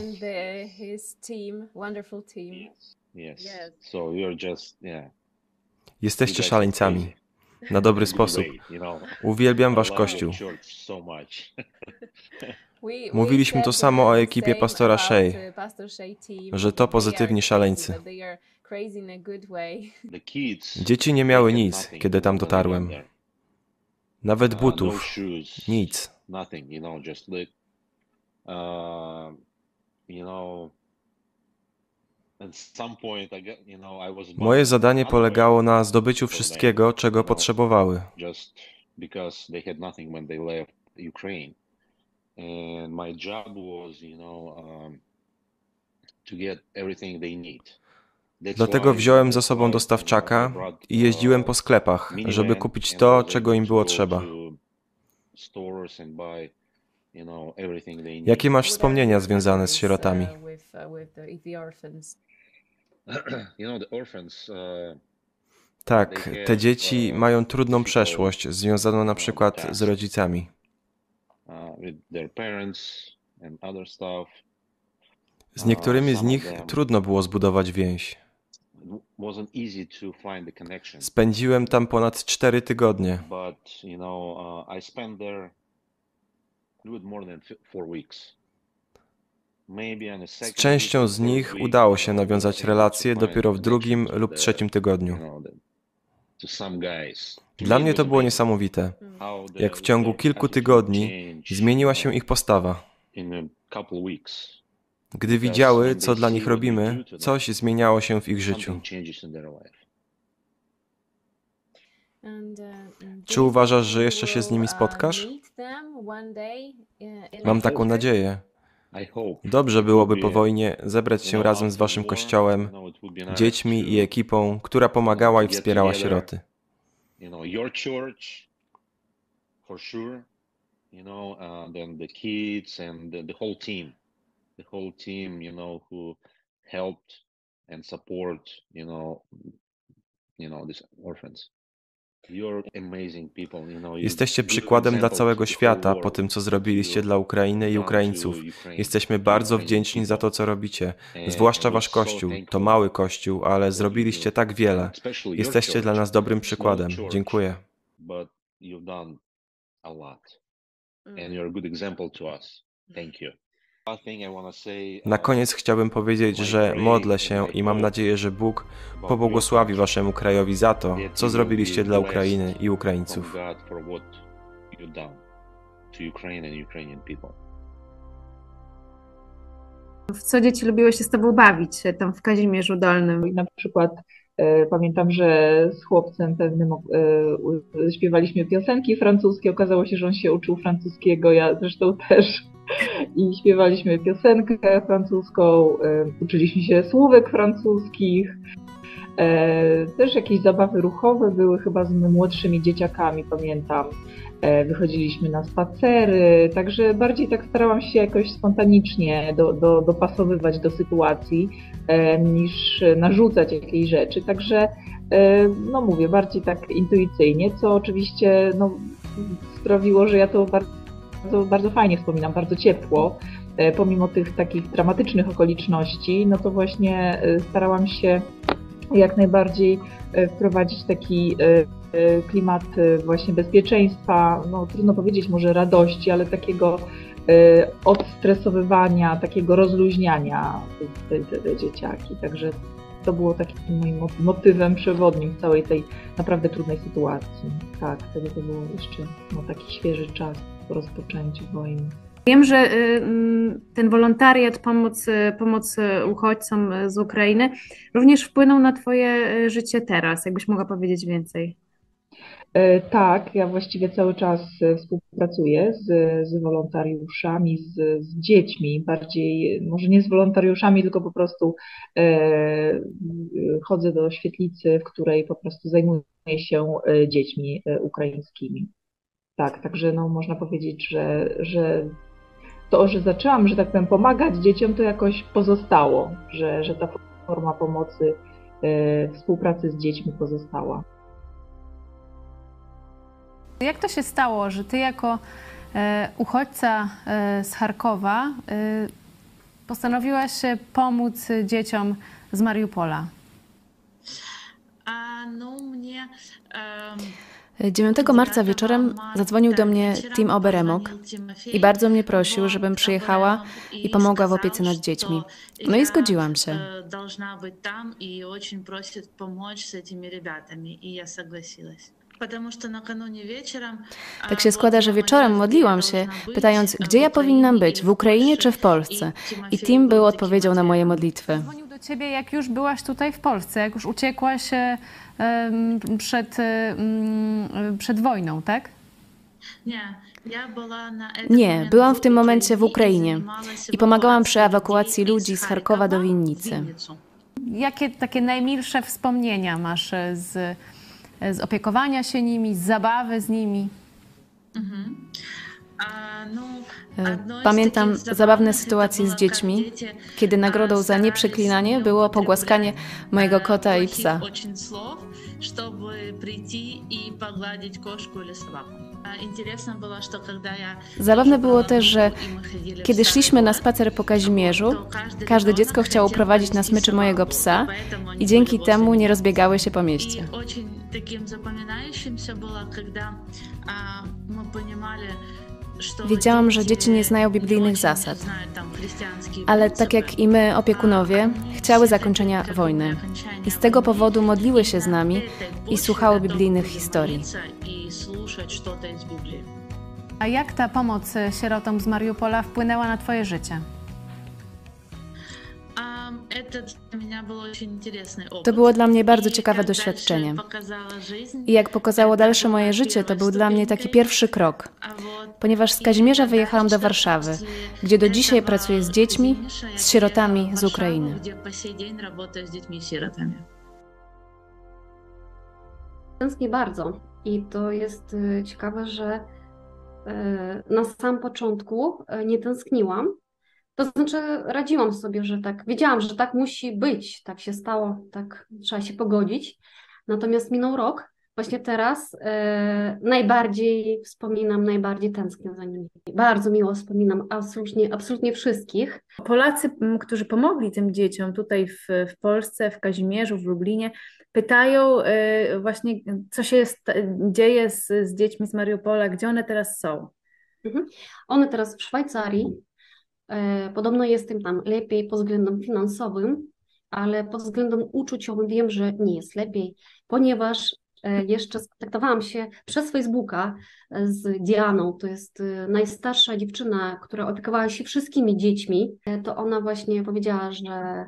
Jesteście szaleńcami. Na dobry [laughs] sposób. Uwielbiam wasz kościół. [laughs] Mówiliśmy to samo o ekipie pastora Shea, że to pozytywni szaleńcy. Dzieci nie miały nic, kiedy tam dotarłem. Nawet butów. Nic. Moje zadanie polegało na zdobyciu wszystkiego, czego potrzebowały. Dlatego wziąłem ze sobą dostawczaka i jeździłem po sklepach, żeby kupić to, czego im było trzeba. Jakie masz wspomnienia związane z sierotami? [clears throat] Tak, te dzieci mają trudną przeszłość związaną na przykład z rodzicami. Z niektórymi z nich trudno było zbudować więź. Spędziłem tam ponad cztery tygodnie. Z częścią z nich udało się nawiązać relacje dopiero w drugim lub trzecim tygodniu. Dla mnie to było niesamowite, jak w ciągu kilku tygodni zmieniła się ich postawa. Gdy widziały, co dla nich robimy, coś zmieniało się w ich życiu. Czy uważasz, że jeszcze się z nimi spotkasz? Mam taką nadzieję. Dobrze byłoby po wojnie zebrać się razem z waszym kościołem, dziećmi i ekipą, która pomagała i wspierała sieroty. the whole team, you know, who helped and support, you know, you know, these orphans. Jesteście przykładem dla całego świata po tym, co zrobiliście dla Ukrainy i Ukraińców. Jesteśmy bardzo wdzięczni za to, co robicie, zwłaszcza wasz kościół. To mały kościół, ale zrobiliście tak wiele. Jesteście dla nas dobrym przykładem. Dziękuję. Thank you. Na koniec chciałbym powiedzieć, że modlę się i mam nadzieję, że Bóg pobłogosławi Waszemu krajowi za to, co zrobiliście dla Ukrainy i Ukraińców. W co dzieci lubiły się z Tobą bawić, tam w Kazimierzu Dolnym? Na przykład e, pamiętam, że z chłopcem pewnym e, śpiewaliśmy piosenki francuskie, okazało się, że on się uczył francuskiego, ja zresztą też [laughs] i śpiewaliśmy piosenkę francuską, e, uczyliśmy się słówek francuskich. E, też jakieś zabawy ruchowe były chyba z młodszymi dzieciakami, pamiętam. E, wychodziliśmy na spacery, także bardziej tak starałam się jakoś spontanicznie do, do, dopasowywać do sytuacji, niż narzucać jakiejś rzeczy. Także, no mówię, bardziej tak intuicyjnie, co oczywiście no, sprawiło, że ja to bardzo bardzo, fajnie wspominam, bardzo ciepło. E, pomimo tych takich dramatycznych okoliczności, no to właśnie e, starałam się jak najbardziej e, wprowadzić taki klimat właśnie bezpieczeństwa, no trudno powiedzieć może radości, ale takiego odstresowywania, takiego rozluźniania te, te, te dzieciaki. Także to było takim moim motywem przewodnim w całej tej naprawdę trudnej sytuacji. Tak, wtedy to było jeszcze no, taki świeży czas po rozpoczęciu wojny. Wiem, że y, mm, ten wolontariat, pomoc, y, pomoc uchodźcom z Ukrainy również wpłynął na Twoje y, życie teraz. Jakbyś mogła powiedzieć więcej? E, tak, ja właściwie cały czas współpracuję z, z wolontariuszami, z, z, dziećmi, bardziej może nie z wolontariuszami, tylko po prostu e, chodzę do świetlicy, w której po prostu zajmuję się e, dziećmi ukraińskimi. Tak, także no, można powiedzieć, że, że to, że zaczęłam, że tak powiem, pomagać dzieciom, to jakoś pozostało, że, że ta forma pomocy, e, współpracy z dziećmi pozostała. Jak to się stało, że ty jako e, uchodźca e, z Charkowa e, postanowiłaś pomóc dzieciom z Mariupola? A, no mnie... Um 9 marca wieczorem zadzwonił do mnie Tim Oberemok i bardzo mnie prosił, żebym przyjechała i pomogła w opiece nad dziećmi. No i zgodziłam się. Tak się składa, że wieczorem modliłam się, pytając, gdzie ja powinnam być, w Ukrainie czy w Polsce. I Tim był odpowiedzią na moje modlitwy. Ciebie, jak już byłaś tutaj w Polsce, jak już uciekłaś przed, przed wojną, tak? Nie. Ja była na Nie, byłam w tym momencie w Ukrainie i pomagałam przy ewakuacji ludzi z Charkowa do Winnicy. Jakie takie najmilsze wspomnienia masz e, z, z opiekowania się nimi, z zabawy z nimi? Mhm. E, pamiętam zabawne sytuacje z dziećmi, kiedy nagrodą za nieprzeklinanie było pogłaskanie mojego kota i psa. Zabawne było też, że kiedy szliśmy na spacer po Kazimierzu, każde dziecko chciało prowadzić na smyczy mojego psa i dzięki temu nie rozbiegały się po mieście. Wiedziałam, że dzieci nie znają biblijnych zasad, ale tak jak i my, opiekunowie, chciały zakończenia wojny i z tego powodu modliły się z nami i słuchały biblijnych historii. A jak ta pomoc sierotom z Mariupola wpłynęła na Twoje życie? To było dla mnie bardzo ciekawe doświadczenie. I jak pokazało dalsze moje życie, to był dla mnie taki pierwszy krok, ponieważ z Kazimierza wyjechałam do Warszawy, gdzie do dzisiaj pracuję z dziećmi, z sierotami z Ukrainy. Tęsknię bardzo. I to jest y, ciekawe, że y, na sam początku y, nie tęskniłam, to znaczy, radziłam sobie, że tak, wiedziałam, że tak musi być, tak się stało, tak trzeba się pogodzić. Natomiast minął rok, właśnie teraz e, najbardziej wspominam, najbardziej tęsknię za nimi. Bardzo miło wspominam absolutnie, absolutnie wszystkich. Polacy, którzy pomogli tym dzieciom tutaj w, w Polsce, w Kazimierzu, w Lublinie, pytają e, właśnie, co się dzieje z, z dziećmi z Mariupola, gdzie one teraz są. Mhm. One teraz w Szwajcarii podobno jestem tam lepiej pod względem finansowym, ale pod względem uczuciowym wiem, że nie jest lepiej, ponieważ e, jeszcze skontaktowałam się przez Facebooka e, z Dianą, to jest najstarsza dziewczyna, która opiekowała się wszystkimi dziećmi. To ona właśnie powiedziała, że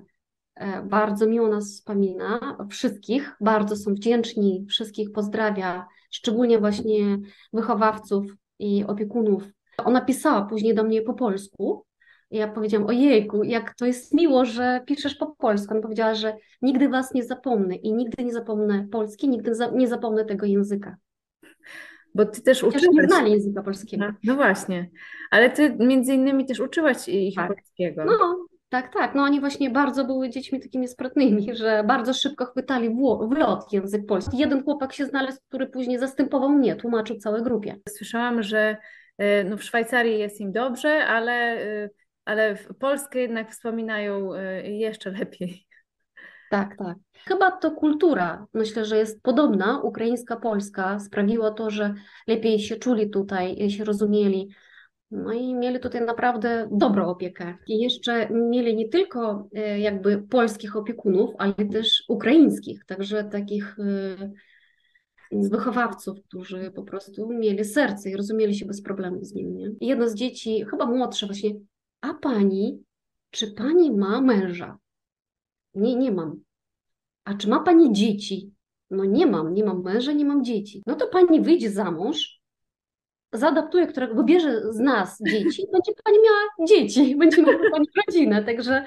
bardzo miło nas wspomina, wszystkich, bardzo są wdzięczni, wszystkich pozdrawia, szczególnie właśnie wychowawców i opiekunów. Ona pisała później do mnie po polsku, ja powiedziałam, ojejku, jak to jest miło, że piszesz po polsku. Ona powiedziała, że nigdy was nie zapomnę i nigdy nie zapomnę Polski, nigdy za, nie zapomnę tego języka. Bo ty też uczyłaś... nie znali języka polskiego. No, no, właśnie, ale ty między innymi też uczyłaś ich tak. polskiego. No, tak, tak. No oni właśnie bardzo były dziećmi takimi sprytnymi, [laughs] że bardzo szybko chwytali w lot język polski. Jeden chłopak się znalazł, który później zastępował mnie, tłumaczył całej grupie. Słyszałam, że e, no, w Szwajcarii jest im dobrze, ale e, ale Polskę jednak wspominają y, jeszcze lepiej. Tak, tak. Chyba to kultura, myślę, że jest podobna, ukraińska, polska, sprawiło to, że lepiej się czuli tutaj, się rozumieli. No i mieli tutaj naprawdę dobrą opiekę. I jeszcze mieli nie tylko y, jakby polskich opiekunów, ale też ukraińskich, także takich y, wychowawców, którzy po prostu mieli serce i rozumieli się bez problemu z nim. Nie? jedno z dzieci, chyba młodsze właśnie, a pani, czy pani ma męża? Nie, nie mam. A czy ma pani dzieci? No nie mam, nie mam męża, nie mam dzieci. No to pani wyjdzie za mąż, zaadaptuje, którego wybierze z nas dzieci, będzie pani miała dzieci, [laughs] będzie miała pani rodzinę. Także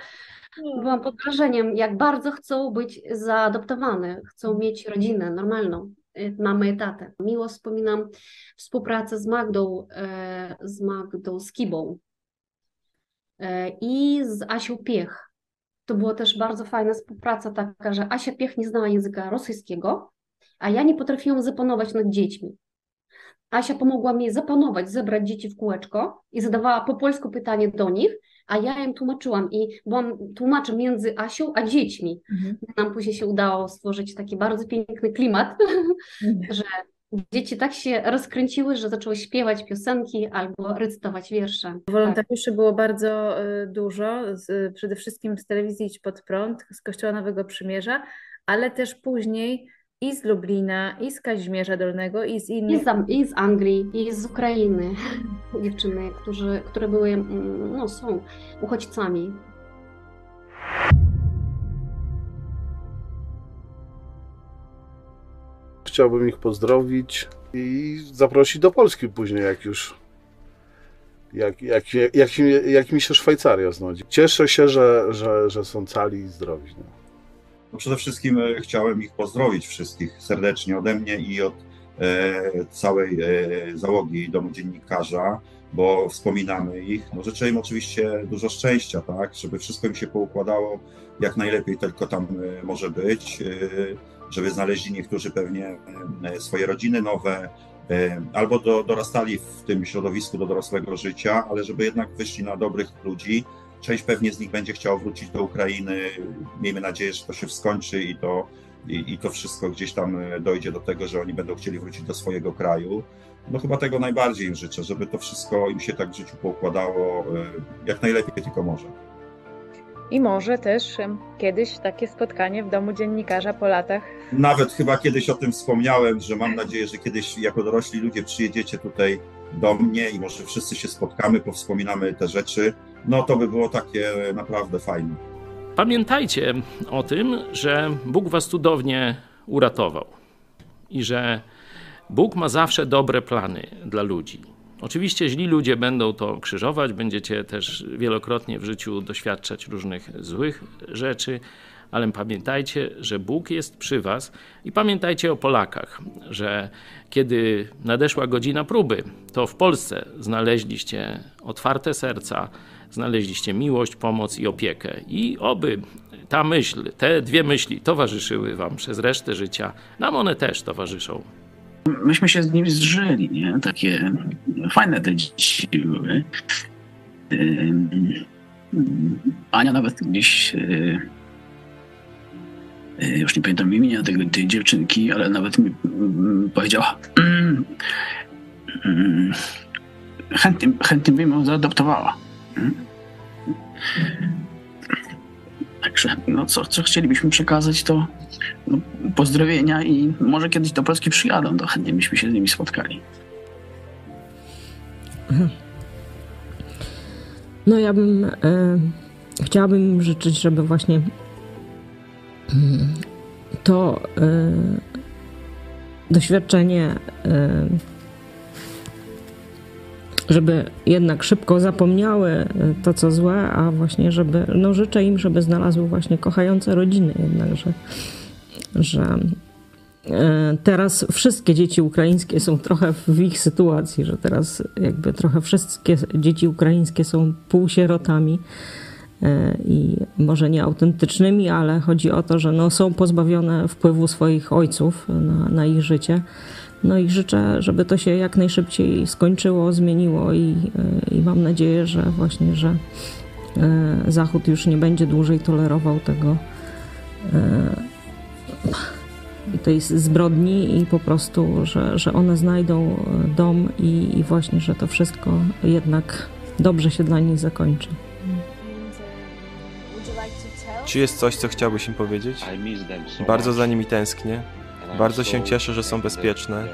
byłam pod wrażeniem, jak bardzo chcą być zaadoptowane, chcą mieć rodzinę normalną, y, mamy etatę. Miło wspominam współpracę z Magdą, e, z Magdą Skibą, i z Asią Piech. To była też bardzo fajna współpraca taka, że Asia Piech nie znała języka rosyjskiego, a ja nie potrafiłam zapanować nad dziećmi. Asia pomogła mi zapanować, zebrać dzieci w kółeczko i zadawała po polsku pytanie do nich, a ja im tłumaczyłam i byłam tłumaczem między Asią a dziećmi. Mhm. Nam później się udało stworzyć taki bardzo piękny klimat, [laughs] mhm. że Dzieci tak się rozkręciły, że zaczęły śpiewać piosenki albo recytować wiersze. Wolontariuszy tak. było bardzo y, dużo, z, przede wszystkim z telewizji Idź Pod Prąd, z Kościoła Nowego Przymierza, ale też później i z Lublina, i z Kazimierza Dolnego, i z innych. I z, i z Anglii, i z Ukrainy. [laughs] Dziewczyny, którzy, które były, mm, no są uchodźcami. Chciałbym ich pozdrowić i zaprosić do Polski później, jak już jak, jak, jak, jak, jak mi się Szwajcaria znudzi. Cieszę się, że, że, że są cali i zdrowi. No. No przede wszystkim e, chciałem ich pozdrowić wszystkich serdecznie ode mnie i od e, całej e, załogi domu dziennikarza. bo wspominamy ich. No, życzę im oczywiście dużo szczęścia, tak, żeby wszystko im się poukładało jak najlepiej tylko tam e, może być, e, żeby znaleźli niektórzy pewnie e, swoje rodziny nowe, albo do, dorastali w tym środowisku do dorosłego życia, ale żeby jednak wyszli na dobrych ludzi. Część pewnie z nich będzie chciała wrócić do Ukrainy. Miejmy nadzieję, że to się skończy i to, i, i to wszystko gdzieś tam dojdzie do tego, że oni będą chcieli wrócić do swojego kraju. No chyba tego najbardziej im życzę, żeby to wszystko im się tak w życiu poukładało jak najlepiej tylko może. I może też kiedyś takie spotkanie w domu dziennikarza po latach. Nawet chyba kiedyś o tym wspomniałem, że mam nadzieję, że kiedyś jako dorośli ludzie przyjedziecie tutaj do mnie i może wszyscy się spotkamy, powspominamy te rzeczy. No to by było takie naprawdę fajne. Pamiętajcie o tym, że Bóg was cudownie uratował i że Bóg ma zawsze dobre plany dla ludzi. Oczywiście źli ludzie będą to krzyżować, będziecie też wielokrotnie w życiu doświadczać różnych złych rzeczy, ale pamiętajcie, że Bóg jest przy Was i pamiętajcie o Polakach, że kiedy nadeszła godzina próby, to w Polsce znaleźliście otwarte serca, znaleźliście miłość, pomoc i opiekę. I oby ta myśl, te dwie myśli towarzyszyły Wam przez resztę życia, nam one też towarzyszą myśmy się z nim zżyli, nie? Takie fajne te dzieci były. Ania nawet gdzieś e, e, już nie pamiętam imienia tego, tej dziewczynki, ale nawet mi mm, powiedziała mm, mm, chętnie, chętnie bym ją zaadoptowała. Także no co, co chcielibyśmy przekazać, to no, pozdrowienia i może kiedyś do Polski przyjadą, to chętnie byśmy się z nimi spotkali. No ja bym e, chciałabym życzyć, żeby właśnie mm, to e, doświadczenie e, żeby jednak szybko zapomniały e, to, co złe, a właśnie, żeby, no życzę im, żeby znalazły właśnie kochające rodziny jednak, że, że e, teraz wszystkie dzieci ukraińskie są trochę w ich sytuacji, że teraz jakby trochę wszystkie dzieci ukraińskie są półsierotami e, i może nie autentycznymi, ale chodzi o to, że no są pozbawione wpływu swoich ojców na, na ich życie. No i życzę, żeby to się jak najszybciej skończyło, zmieniło i, e, i mam nadzieję, że właśnie, że e, Zachód już nie będzie dłużej tolerował tego e, tej zbrodni i po prostu, że, że one znajdą dom i, i właśnie, że to wszystko jednak dobrze się dla nich zakończy. Czy jest coś, co chciałbyś im powiedzieć? Bardzo za nimi tęsknię. Bardzo się cieszę, że są bezpieczne.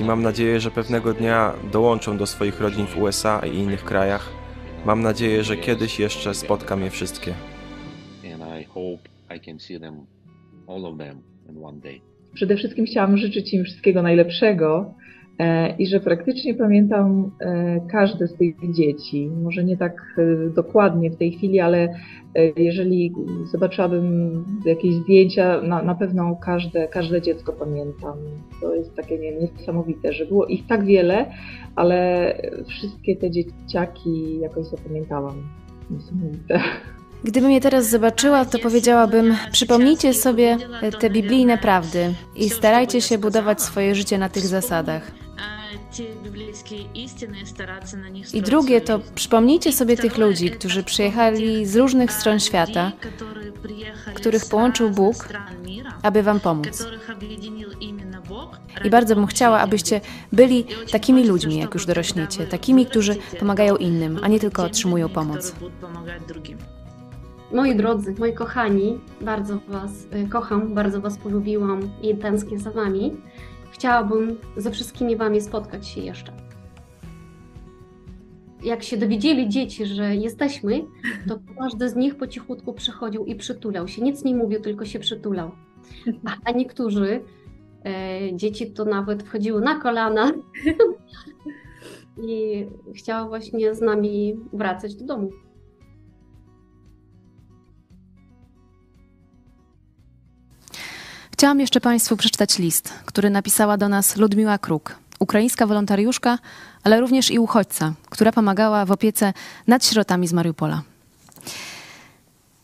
I mam nadzieję, że pewnego dnia dołączą do swoich rodzin w USA i innych krajach. Mam nadzieję, że kiedyś jeszcze spotkam je wszystkie. Przede wszystkim chciałam życzyć im wszystkiego najlepszego i że praktycznie pamiętam e, każde z tych dzieci. Może nie tak e, dokładnie w tej chwili, ale jeżeli zobaczyłabym jakieś zdjęcia, na, pewno każde, każde dziecko pamiętam. To jest takie niesamowite, że było ich tak wiele, ale wszystkie te dzieciaki jakoś zapamiętałam. Niesamowite. Gdybym je teraz zobaczyła, to powiedziałabym: przypomnijcie sobie te biblijne prawdy i starajcie się budować swoje życie na tych zasadach. I drugie to przypomnijcie sobie tych ludzi, którzy przyjechali z różnych stron świata, których połączył Bóg, aby Wam pomóc. I bardzo bym chciała, abyście byli takimi ludźmi, jak już dorośniecie, takimi, którzy pomagają innym, a nie tylko otrzymują pomoc. Moi drodzy, moi kochani, bardzo Was y, kocham, bardzo Was polubiłam i tęsknię za Wami. Chciałabym ze wszystkimi Wami spotkać się jeszcze. Jak się dowiedzieli dzieci, że jesteśmy, to każdy z nich po cichutku przychodził i przytulał się. Nic nie mówił, tylko się przytulał. A niektórzy e, dzieci to nawet wchodziły na kolana [laughs] i chciały właśnie z nami wracać do domu. Chciałam jeszcze Państwu przeczytać list, który napisała do nas Ludmiła Kruk. ukraińska wolontariuszka, ale również i uchodźca, która pomagała w opiece nad sierotami z Mariupola.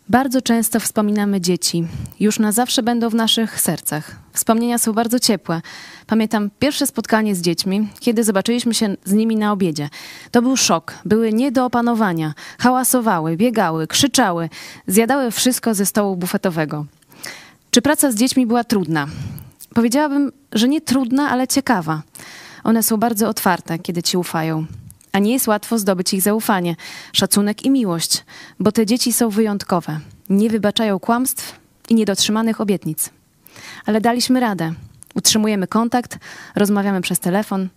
Bardzo często wspominamy dzieci. Już na zawsze będą w naszych sercach. Wspomnienia są bardzo ciepłe. Pamiętam pierwsze spotkanie z dziećmi, kiedy zobaczyliśmy się z nimi na obiedzie. To był szok. Były nie do opanowania. Hałasowały, biegały, krzyczały, zjadały wszystko ze stołu bufetowego. Czy praca z dziećmi była trudna? Powiedziałabym, że nie trudna, ale ciekawa. One są bardzo otwarte, kiedy ci ufają a nie jest łatwo zdobyć ich zaufanie, szacunek i miłość, bo te dzieci są wyjątkowe. Nie wybaczają kłamstw i niedotrzymanych obietnic. Ale daliśmy radę. Utrzymujemy kontakt, rozmawiamy przez telefon,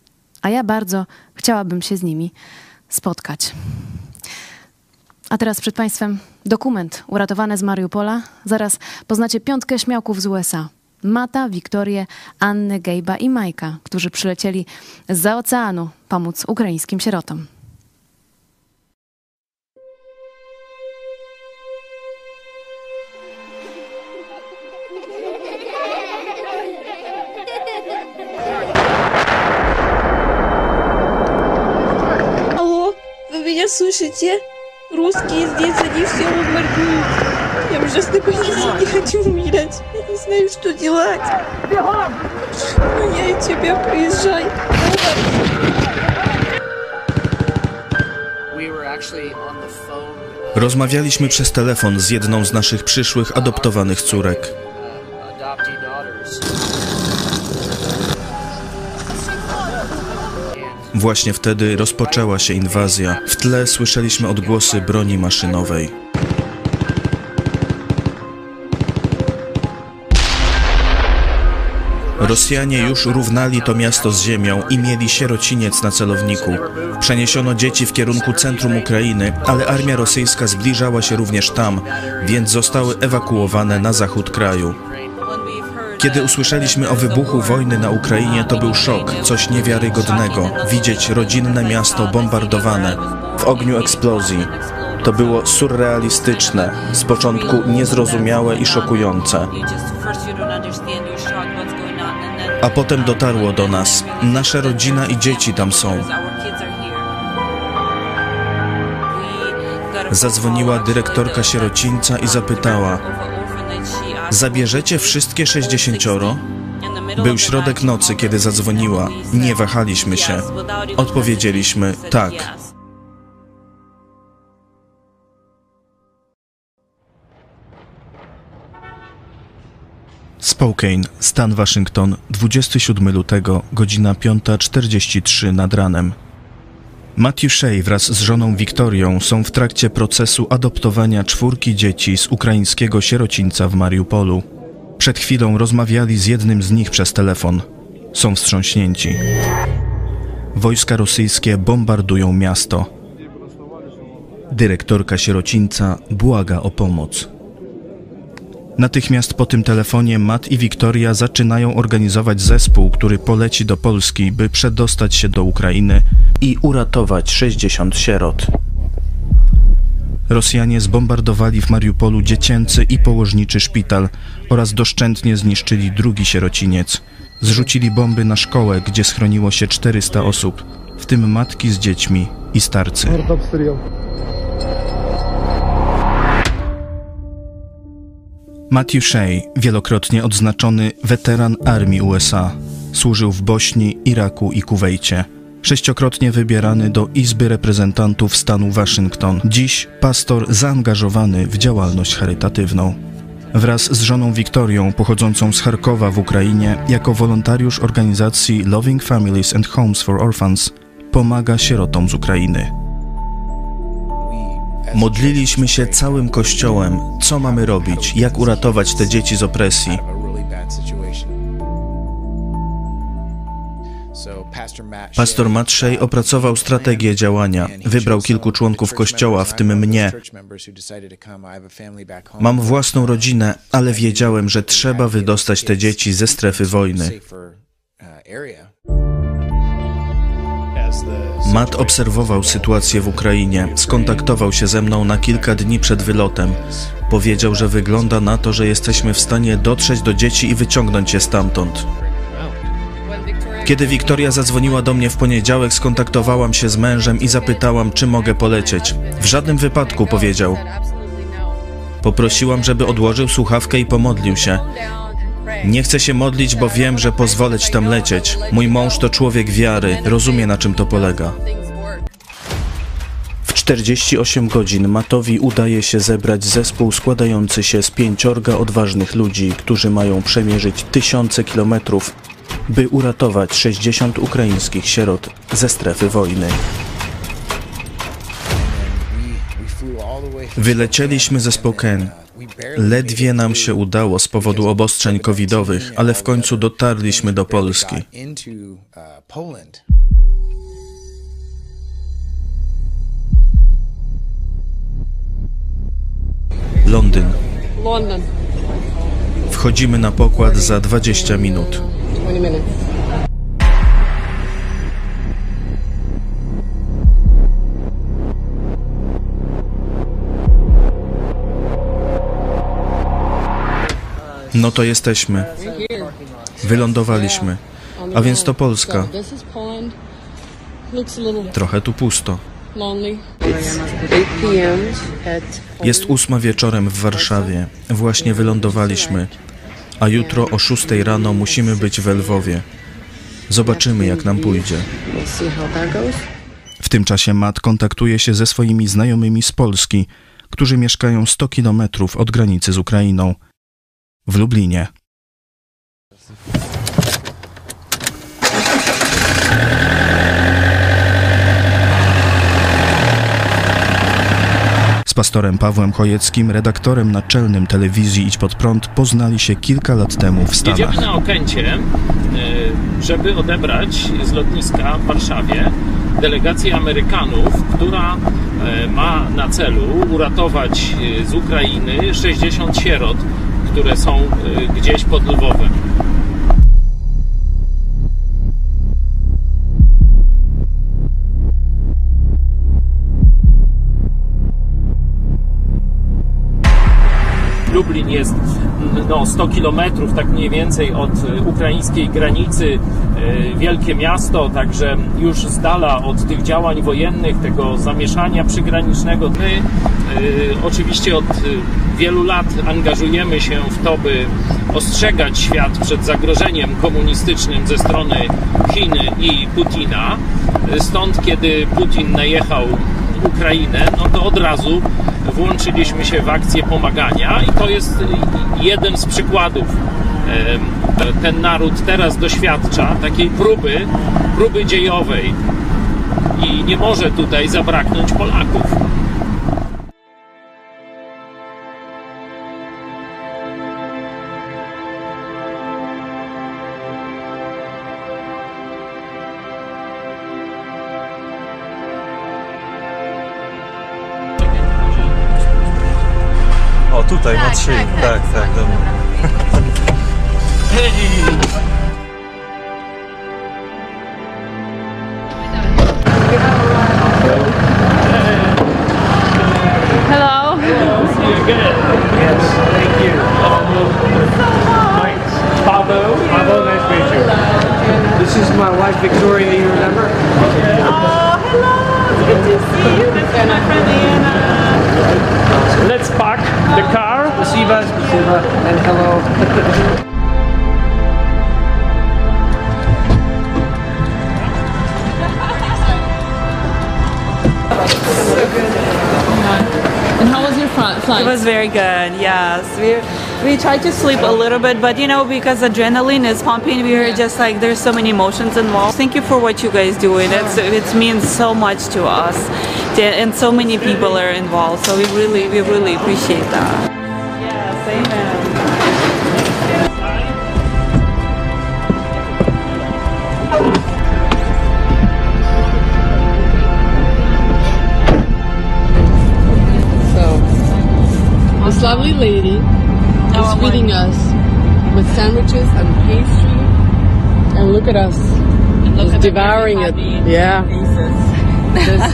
a ja bardzo chciałabym się z nimi spotkać. A teraz przed Państwem dokument uratowany z Mariupola. Zaraz poznacie piątkę śmiałków z USA. Mata, Wiktorię, Annę, Gejba i Majka, którzy przylecieli z oceanu pomóc ukraińskim sierotom. Алло, вы меня слышите? Русские здесь, они все моргают. Я ужасно боюсь, не хочу умирать. Я не знаю, что делать. Ну, я и тебя приезжай. Rozmawialiśmy przez telefon z jedną z naszych przyszłych adoptowanych córek. Właśnie wtedy rozpoczęła się inwazja. W tle słyszeliśmy odgłosy broni maszynowej. Rosjanie już równali to miasto z ziemią i mieli sierociniec na celowniku. Przeniesiono dzieci w kierunku centrum Ukrainy, ale armia rosyjska zbliżała się również tam, więc zostały ewakuowane na zachód kraju. Kiedy usłyszeliśmy o wybuchu wojny na Ukrainie, to był szok, coś niewiarygodnego. Widzieć rodzinne miasto bombardowane, w ogniu eksplozji. To było surrealistyczne, z początku niezrozumiałe i szokujące. A potem dotarło do nas, nasza rodzina i dzieci tam są. Zadzwoniła dyrektorka sierocińca i zapytała: Zabierzecie wszystkie sześćdziesięcioro? Był środek nocy, kiedy zadzwoniła. Nie wahaliśmy się. Odpowiedzieliśmy tak. Spokane, stan Waszyngton, 27 lutego, godzina 5.43 nad ranem. Matthew Shea wraz z żoną Wiktorią są w trakcie procesu adoptowania czwórki dzieci z ukraińskiego sierocińca w Mariupolu. Przed chwilą rozmawiali z jednym z nich przez telefon. Są wstrząśnięci. Wojska rosyjskie bombardują miasto. Dyrektorka sierocińca błaga o pomoc. Natychmiast po tym telefonie Matt i Wiktoria zaczynają organizować zespół, który poleci do Polski, by przedostać się do Ukrainy i uratować 60 sierot. Rosjanie zbombardowali w Mariupolu dziecięcy i położniczy szpital oraz doszczętnie zniszczyli drugi sierociniec. Zrzucili bomby na szkołę, gdzie schroniło się 400 osób, w tym matki z dziećmi i starcy. Matthew Shea, wielokrotnie odznaczony weteran armii USA, służył w Bośni, Iraku i Kuwejcie. Sześciokrotnie wybierany do Izby Reprezentantów stanu Waszyngton. Dziś pastor zaangażowany w działalność charytatywną. Wraz z żoną Wiktorią, pochodzącą z Charkowa w Ukrainie, jako wolontariusz organizacji Loving Families and Homes for Orphans, pomaga sierotom z Ukrainy. Modliliśmy się całym kościołem, co mamy robić, jak uratować te dzieci z opresji. Pastor Matt Shea opracował strategię działania. Wybrał kilku członków kościoła, w tym mnie. Mam własną rodzinę, ale wiedziałem, że trzeba wydostać te dzieci ze strefy wojny. Matt obserwował sytuację w Ukrainie, skontaktował się ze mną na kilka dni przed wylotem. Powiedział, że wygląda na to, że jesteśmy w stanie dotrzeć do dzieci i wyciągnąć je stamtąd. Kiedy Wiktoria zadzwoniła do mnie w poniedziałek, skontaktowałam się z mężem i zapytałam, czy mogę polecieć. W żadnym wypadku powiedział. Poprosiłam, żeby odłożył słuchawkę i pomodlił się. Nie chcę się modlić, bo wiem, że pozwolę ci tam lecieć. Mój mąż to człowiek wiary, rozumie na czym to polega. W 48 godzin Matowi udaje się zebrać zespół składający się z pięciorga odważnych ludzi, którzy mają przemierzyć tysiące kilometrów, by uratować 60 ukraińskich sierot ze strefy wojny. Wylecieliśmy ze Spokane. Ledwie nam się udało z powodu obostrzeń covidowych, ale w końcu dotarliśmy do Polski. Londyn. Wchodzimy na pokład za 20 minut. No to jesteśmy. Wylądowaliśmy. A więc to Polska. Trochę tu pusto. lonely. It's 8 p.m. at Jest ósma wieczorem w Warszawie. Właśnie wylądowaliśmy. A jutro o szóstej rano musimy być w Lwowie. Zobaczymy, jak nam pójdzie. W tym czasie Matt kontaktuje się ze swoimi znajomymi z Polski, którzy mieszkają 100 kilometrów od granicy z Ukrainą. W Lublinie. Z pastorem Pawłem Chojeckim, redaktorem naczelnym telewizji Idź Pod Prąd, poznali się kilka lat temu w Stanach. Jedziemy na Okęcie, e, żeby odebrać z lotniska w Warszawie delegację Amerykanów, która e, ma na celu uratować e, z Ukrainy 60 sierot, które są e, gdzieś pod Lwowem. Lublin jest no, 100 kilometrów, tak mniej więcej od e, ukraińskiej granicy. E, Wielkie miasto, także już z dala od tych działań wojennych, tego zamieszania przygranicznego. My e, oczywiście od wielu lat angażujemy się w to, by ostrzegać świat przed zagrożeniem komunistycznym ze strony Chin i Putina. Stąd, kiedy Putin najechał Ukrainę, no to od razu włączyliśmy się w akcję pomagania i to jest jeden z przykładów. Ten naród teraz doświadcza takiej próby, próby dziejowej i nie może tutaj zabraknąć Polaków. Trzy. Tak, tak. We tried to sleep a little bit, but you know because adrenaline is pumping, we were just like there's so many emotions involved. Thank you for what you guys do. It's it means so much to us, and so many people are involved. So we really we really appreciate that. Lovely lady He's feeding us with sandwiches and pastry. And look at us. And look Just at devouring it. Yeah. Faces.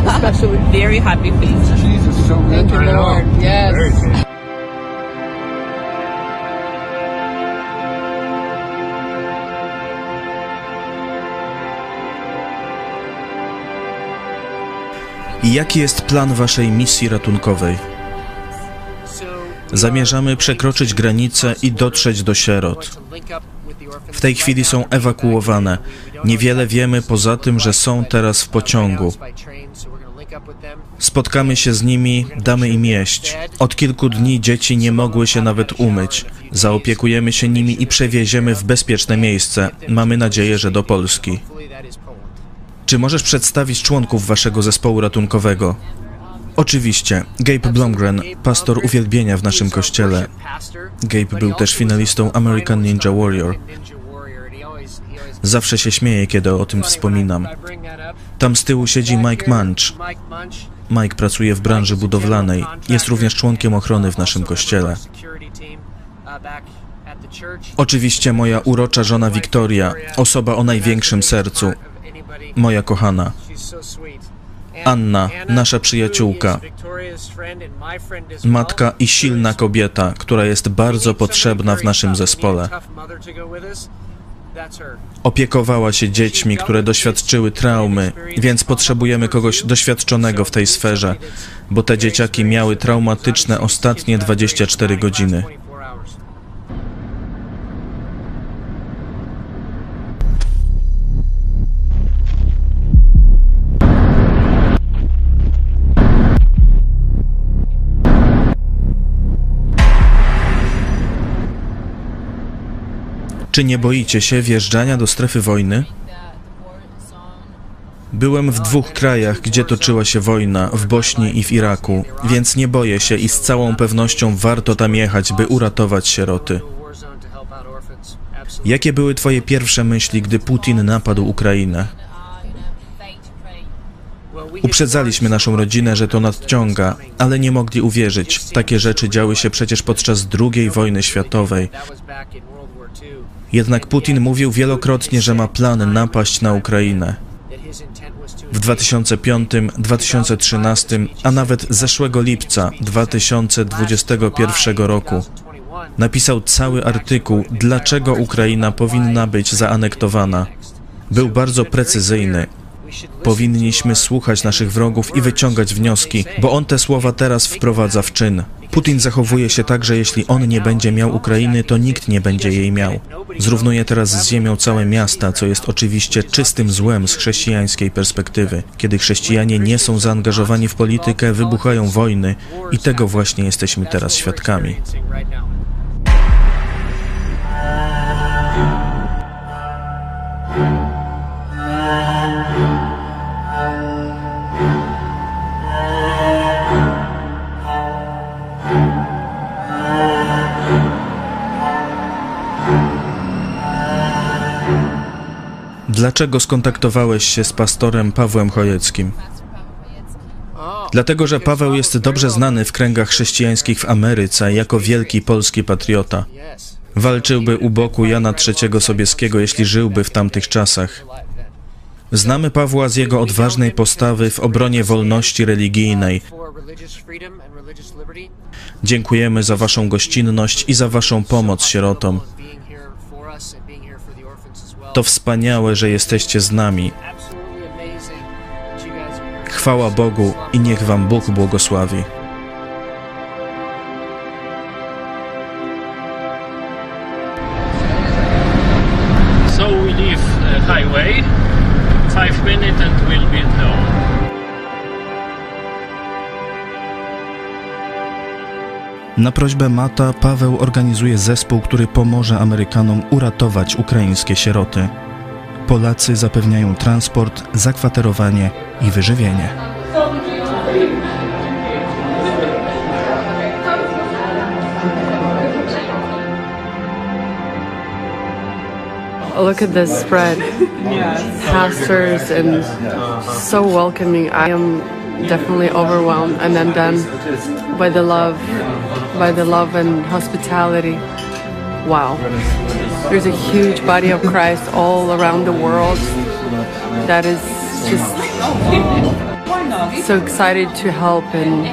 especially [laughs] very happy faces. Jesus, so good. Thank you, Lord. Lord. Yes. Jaki jest plan waszej misji ratunkowej? Zamierzamy przekroczyć granicę i dotrzeć do sierot. W tej chwili są ewakuowane. Niewiele wiemy poza tym, że są teraz w pociągu. Spotkamy się z nimi, damy im jeść. Od kilku dni dzieci nie mogły się nawet umyć. Zaopiekujemy się nimi i przewieziemy w bezpieczne miejsce. Mamy nadzieję, że do Polski. Czy możesz przedstawić członków waszego zespołu ratunkowego? Oczywiście, Gabe Blomgren, pastor uwielbienia w naszym kościele. Gabe był też finalistą American Ninja Warrior. Zawsze się śmieję, kiedy o tym wspominam. Tam z tyłu siedzi Mike Munch. Mike pracuje w branży budowlanej. Jest również członkiem ochrony w naszym kościele. Oczywiście moja urocza żona Wiktoria, osoba o największym sercu. Moja kochana. Anna, nasza przyjaciółka, matka i silna kobieta, która jest bardzo potrzebna w naszym zespole. Opiekowała się dziećmi, które doświadczyły traumy, więc potrzebujemy kogoś doświadczonego w tej sferze, bo te dzieciaki miały traumatyczne ostatnie 24 godziny. Czy nie boicie się wjeżdżania do strefy wojny? Byłem w dwóch krajach, gdzie toczyła się wojna, w Bośni i w Iraku, więc nie boję się i z całą pewnością warto tam jechać, by uratować sieroty. Jakie były Twoje pierwsze myśli, gdy Putin napadł Ukrainę? Uprzedzaliśmy naszą rodzinę, że to nadciąga, ale nie mogli uwierzyć. Takie rzeczy działy się przecież podczas II wojny światowej. Jednak Putin mówił wielokrotnie, że ma plan napaść na Ukrainę. W 2005, 2013, a nawet zeszłego lipca 2021 roku napisał cały artykuł, dlaczego Ukraina powinna być zaanektowana. Był bardzo precyzyjny. Powinniśmy słuchać naszych wrogów i wyciągać wnioski, bo on te słowa teraz wprowadza w czyn. Putin zachowuje się tak, że jeśli on nie będzie miał Ukrainy, to nikt nie będzie jej miał. Zrównuje teraz z ziemią całe miasta, co jest oczywiście czystym złem z chrześcijańskiej perspektywy. Kiedy chrześcijanie nie są zaangażowani w politykę, wybuchają wojny i tego właśnie jesteśmy teraz świadkami. Dlaczego skontaktowałeś się z pastorem Pawłem Chojeckim? Dlatego, że Paweł jest dobrze znany w kręgach chrześcijańskich w Ameryce jako wielki polski patriota. Walczyłby u boku Jana III Sobieskiego, jeśli żyłby w tamtych czasach. Znamy Pawła z jego odważnej postawy w obronie wolności religijnej. Dziękujemy za Waszą gościnność i za Waszą pomoc sierotom. To wspaniałe, że jesteście z nami. Chwała Bogu i niech Wam Bóg błogosławi. So we leave the highway, five minutes and we'll be home. Na prośbę Mata Paweł organizuje zespół, który pomoże Amerykanom uratować ukraińskie sieroty. Polacy zapewniają transport, zakwaterowanie i wyżywienie. Look at this spread. [laughs] Pastors and so welcoming. I am definitely overwhelmed and undone by the love, by the love and hospitality. Wow. There's a huge body of Christ all around the world that is just so excited to help and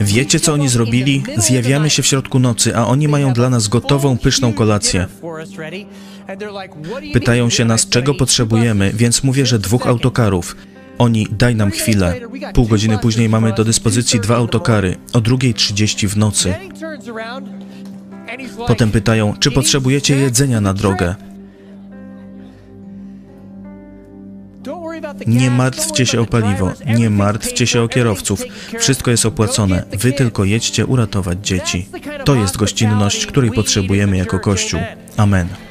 Wiecie, co oni zrobili? Zjawiamy się w środku nocy, a oni mają dla nas gotową, pyszną kolację. Pytają się nas, czego potrzebujemy, więc mówię, że dwóch autokarów. Oni, daj nam chwilę. Pół godziny później mamy do dyspozycji dwa autokary, o 2.30 w nocy. Potem pytają, czy potrzebujecie jedzenia na drogę. Nie martwcie się o paliwo, nie martwcie się o kierowców. Wszystko jest opłacone. Wy tylko jedźcie uratować dzieci. To jest gościnność, której potrzebujemy jako Kościół. Amen.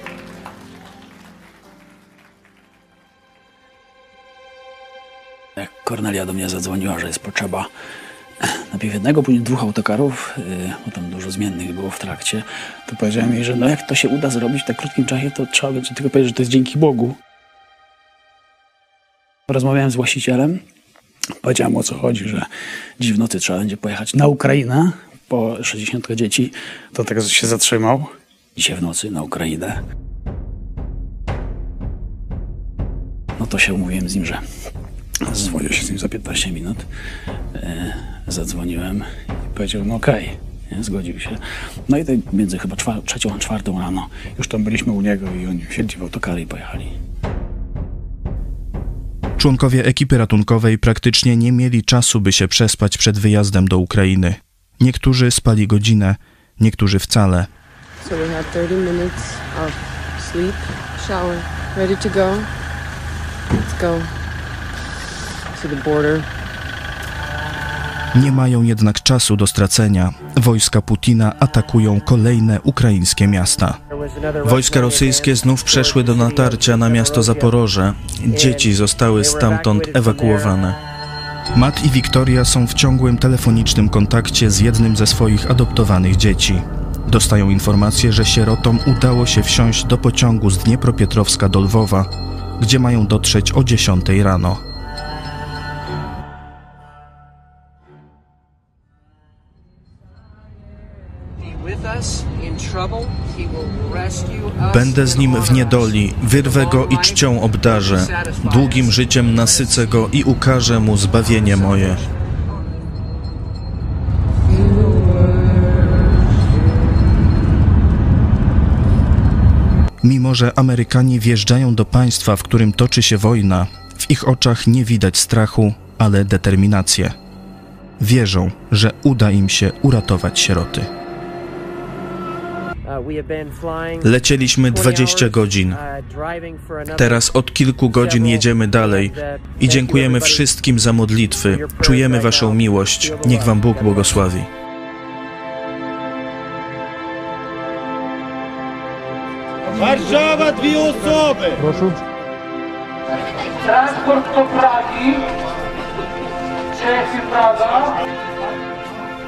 Jak Kornelia do mnie zadzwoniła, że jest potrzeba najpierw jednego, później dwóch autokarów, bo tam dużo zmiennych było w trakcie, to powiedziałem jej, że no jak to się uda zrobić w tak krótkim czasie, to trzeba będzie tylko powiedzieć, że to jest dzięki Bogu. Rozmawiałem z właścicielem, powiedziałem o co chodzi, że nocy trzeba będzie pojechać na Ukrainę po 60 dzieci. To teraz się zatrzymał. Dzisiaj w nocy na Ukrainę. No to się umówiłem z nim, że dzwonię się z nim za 15 minut. E, zadzwoniłem i powiedział, no okej, okay. zgodził się. No i tak między chyba czwar- trzecią a czwartą rano już tam byliśmy u niego i oni wsiedli w autokary i pojechali. Członkowie ekipy ratunkowej praktycznie nie mieli czasu, by się przespać przed wyjazdem do Ukrainy. Niektórzy spali godzinę, niektórzy wcale. So we had 30 minutes of sleep, shower, ready to go. Let's go. Nie mają jednak czasu do stracenia. Wojska Putina atakują kolejne ukraińskie miasta. Wojska rosyjskie znów przeszły do natarcia na miasto Zaporoże. Dzieci zostały stamtąd ewakuowane. Matt i Wiktoria są w ciągłym telefonicznym kontakcie z jednym ze swoich adoptowanych dzieci. Dostają informację, że sierotom udało się wsiąść do pociągu z Dniepropietrowska do Lwowa, gdzie mają dotrzeć o 10 rano. Będę z nim w niedoli, wyrwę go i czcią obdarzę, długim życiem nasycę go i ukażę mu zbawienie moje. Mimo, że Amerykanie wjeżdżają do państwa, w którym toczy się wojna, w ich oczach nie widać strachu, ale determinację. Wierzą, że uda im się uratować sieroty. Lecieliśmy 20 godzin. Teraz od kilku godzin jedziemy dalej i dziękujemy wszystkim za modlitwy. Czujemy Waszą miłość. Niech Wam Bóg błogosławi. Warszawa, dwie osoby! Proszę. Transport do Pragi. Czechy, Praga.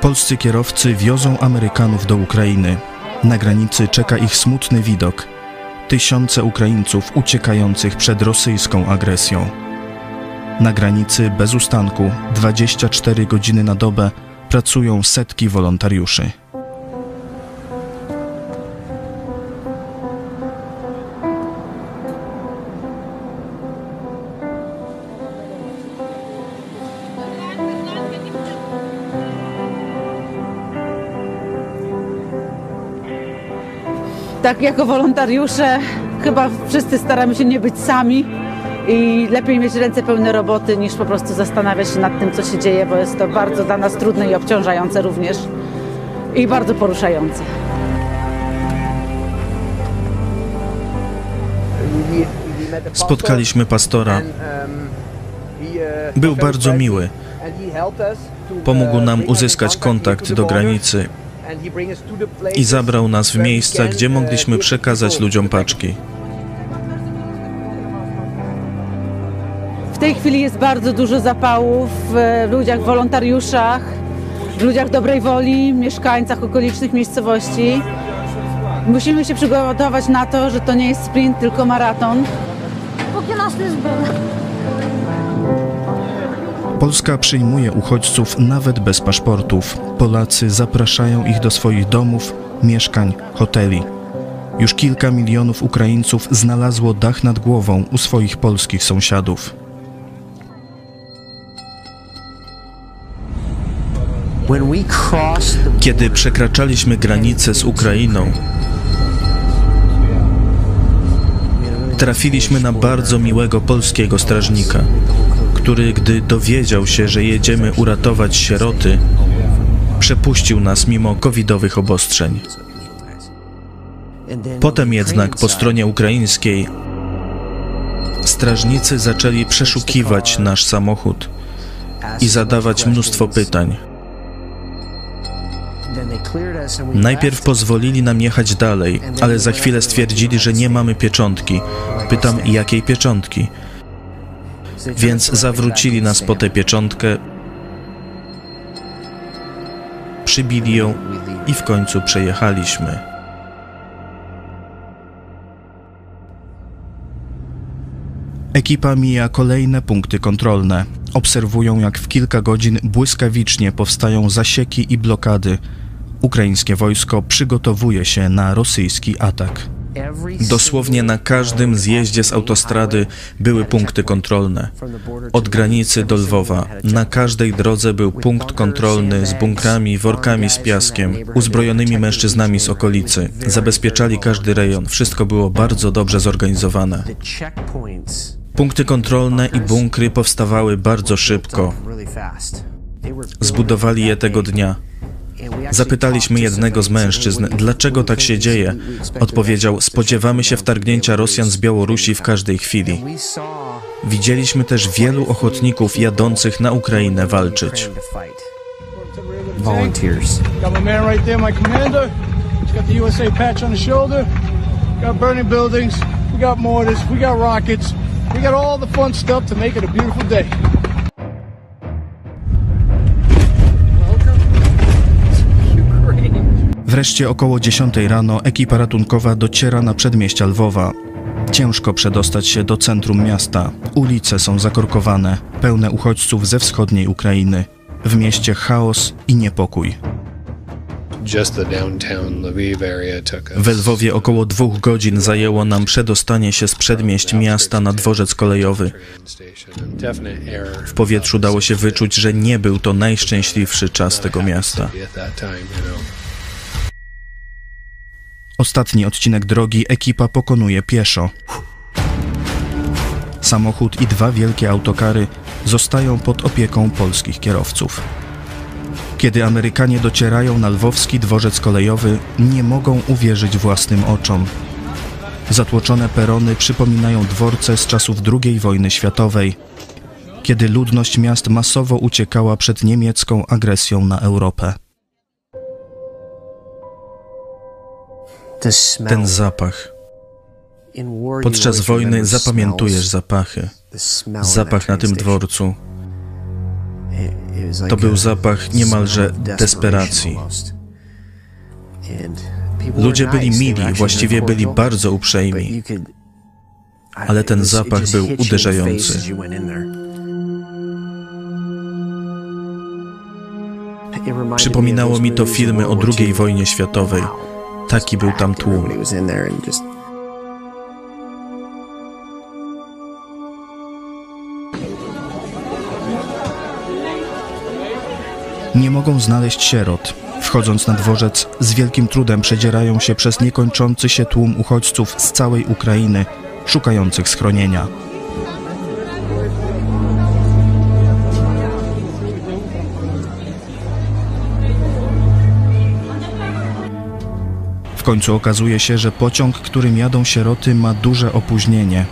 Polscy kierowcy wiozą Amerykanów do Ukrainy. Na granicy czeka ich smutny widok. Tysiące Ukraińców uciekających przed rosyjską agresją. Na granicy bez ustanku 24 godziny na dobę pracują setki wolontariuszy. Tak jako wolontariusze chyba wszyscy staramy się nie być sami i lepiej mieć ręce pełne roboty niż po prostu zastanawiać się nad tym, co się dzieje, bo jest to bardzo dla nas trudne i obciążające również i bardzo poruszające. Spotkaliśmy pastora. Był bardzo miły. Pomógł nam uzyskać kontakt do granicy i zabrał nas w miejsca, gdzie mogliśmy przekazać ludziom paczki. W tej chwili jest bardzo dużo zapału w ludziach, wolontariuszach, w ludziach dobrej woli, mieszkańcach okolicznych miejscowości. Musimy się przygotować na to, że to nie jest sprint, tylko maraton. Póki nas nie zbył. Polska przyjmuje uchodźców nawet bez paszportów. Polacy zapraszają ich do swoich domów, mieszkań, hoteli. Już kilka milionów Ukraińców znalazło dach nad głową u swoich polskich sąsiadów. Kiedy przekraczaliśmy granicę z Ukrainą, Trafiliśmy na bardzo miłego polskiego strażnika, który, gdy dowiedział się, że jedziemy uratować sieroty, przepuścił nas mimo covidowych obostrzeń. Potem jednak po stronie ukraińskiej strażnicy zaczęli przeszukiwać nasz samochód i zadawać mnóstwo pytań. Najpierw pozwolili nam jechać dalej, ale za chwilę stwierdzili, że nie mamy pieczątki. Pytam, jakiej pieczątki? Więc zawrócili nas po tę pieczątkę, przybili ją i w końcu przejechaliśmy. Ekipa mija kolejne punkty kontrolne. Obserwują, jak w kilka godzin błyskawicznie powstają zasieki i blokady. Ukraińskie wojsko przygotowuje się na rosyjski atak. Dosłownie na każdym zjeździe z autostrady były punkty kontrolne. Od granicy do Lwowa na każdej drodze był punkt kontrolny z bunkrami, workami z piaskiem, uzbrojonymi mężczyznami z okolicy. Zabezpieczali każdy rejon. Wszystko było bardzo dobrze zorganizowane. Punkty kontrolne i bunkry powstawały bardzo szybko. Zbudowali je tego dnia. Zapytaliśmy jednego z mężczyzn, dlaczego tak się dzieje. Odpowiedział: Spodziewamy się wtargnięcia Rosjan z Białorusi w każdej chwili. Widzieliśmy też wielu ochotników jadących na Ukrainę walczyć. Volunteers. Got my man right there, my commander. He's got the USA patch on his shoulder. We got burning buildings. We got mortars. We got rockets. We got all the fun stuff to make it a beautiful day. Wreszcie około 10 rano ekipa ratunkowa dociera na przedmieścia Lwowa. Ciężko przedostać się do centrum miasta. Ulice są zakorkowane, pełne uchodźców ze wschodniej Ukrainy. W mieście chaos i niepokój. W Lwowie około dwóch godzin zajęło nam przedostanie się z przedmieść miasta na dworzec kolejowy. W powietrzu dało się wyczuć, że nie był to najszczęśliwszy czas tego miasta. Ostatni odcinek drogi ekipa pokonuje pieszo. Samochód i dwa wielkie autokary zostają pod opieką polskich kierowców. Kiedy Amerykanie docierają na lwowski dworzec kolejowy, nie mogą uwierzyć własnym oczom. Zatłoczone perony przypominają dworce z czasów II wojny światowej, kiedy ludność miast masowo uciekała przed niemiecką agresją na Europę. Ten zapach. Podczas wojny zapamiętujesz zapachy. Zapach na tym dworcu. To był zapach niemalże desperacji. Ludzie byli mili, właściwie byli bardzo uprzejmi, ale ten zapach był uderzający. Przypominało mi to filmy o II wojnie światowej. Taki był tam tłum. Nie mogą znaleźć sierot. Wchodząc na dworzec, z wielkim trudem przedzierają się przez niekończący się tłum uchodźców z całej Ukrainy, szukających schronienia. Końcu okazuje się, że pociąg, którym jadą sieroty, ma duże opóźnienie.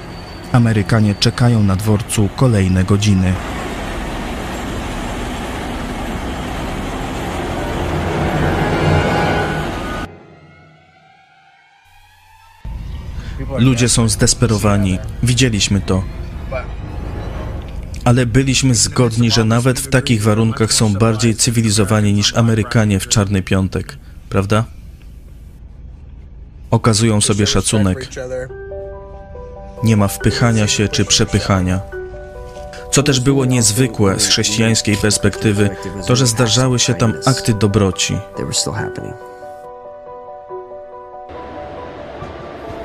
Amerykanie czekają na dworcu kolejne godziny. Ludzie są zdesperowani. Widzieliśmy to. Ale byliśmy zgodni, że nawet w takich warunkach są bardziej cywilizowani niż Amerykanie w Czarny Piątek, prawda? Okazują sobie szacunek. Nie ma wpychania się czy przepychania. Co też było niezwykłe z chrześcijańskiej perspektywy, to że zdarzały się tam akty dobroci.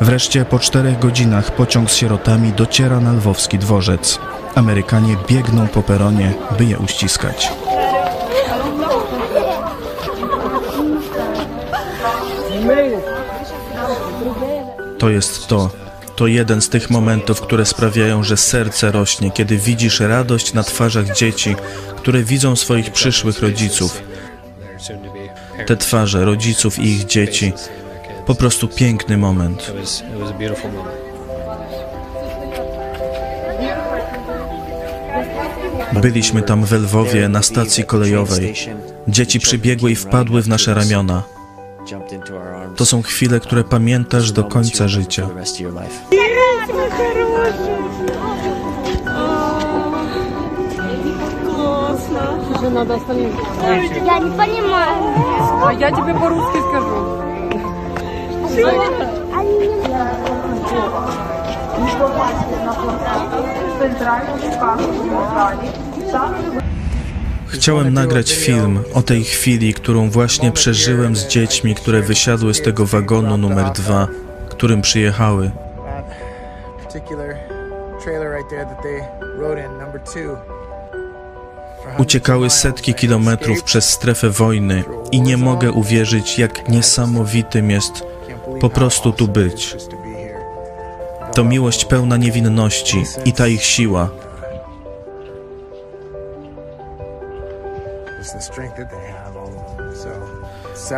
Wreszcie po czterech godzinach pociąg z sierotami dociera na lwowski dworzec. Amerykanie biegną po peronie, by je uściskać. To jest to. to jeden z tych momentów, które sprawiają, że serce rośnie, kiedy widzisz radość na twarzach dzieci, które widzą swoich przyszłych rodziców. Te twarze rodziców i ich dzieci. Po prostu piękny moment. Byliśmy tam w Lwowie na stacji kolejowej. Dzieci przybiegły i wpadły w nasze ramiona. To są chwile, które pamiętasz do końca życia. Я не понимаю. А я тебе по-русски скажу. Они не Chciałem nagrać film o tej chwili, którą właśnie przeżyłem z dziećmi, które wysiadły z tego wagonu numer dwa, którym przyjechały. Uciekały setki kilometrów przez strefę wojny i nie mogę uwierzyć, jak niesamowitym jest po prostu tu być. To miłość pełna niewinności i ta ich siła.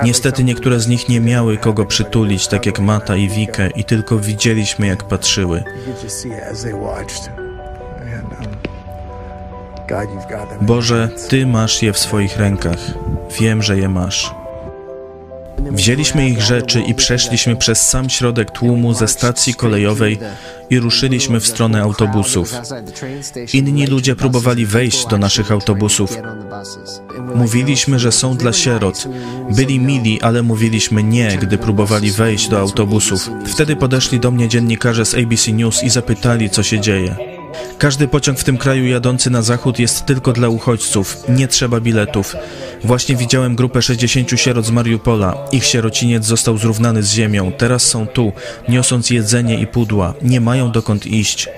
Niestety niektóre z nich nie miały kogo przytulić, tak jak Mata i Wikę, i tylko widzieliśmy, jak patrzyły. um. Boże, Ty masz je w swoich rękach. Wiem, że je masz. Wzięliśmy ich rzeczy i przeszliśmy przez sam środek tłumu ze stacji kolejowej i ruszyliśmy w stronę autobusów. Inni ludzie próbowali wejść do naszych autobusów. Mówiliśmy, że są dla sierot. Byli mili, ale mówiliśmy nie, gdy próbowali wejść do autobusów. Wtedy podeszli do mnie dziennikarze z ABC News i zapytali, co się dzieje. Każdy pociąg w tym kraju jadący na zachód jest tylko dla uchodźców. Nie trzeba biletów. Właśnie widziałem grupę 60 sierot z Mariupola. Ich sierociniec został zrównany z ziemią. Teraz są tu, niosąc jedzenie i pudła. Nie mają dokąd iść.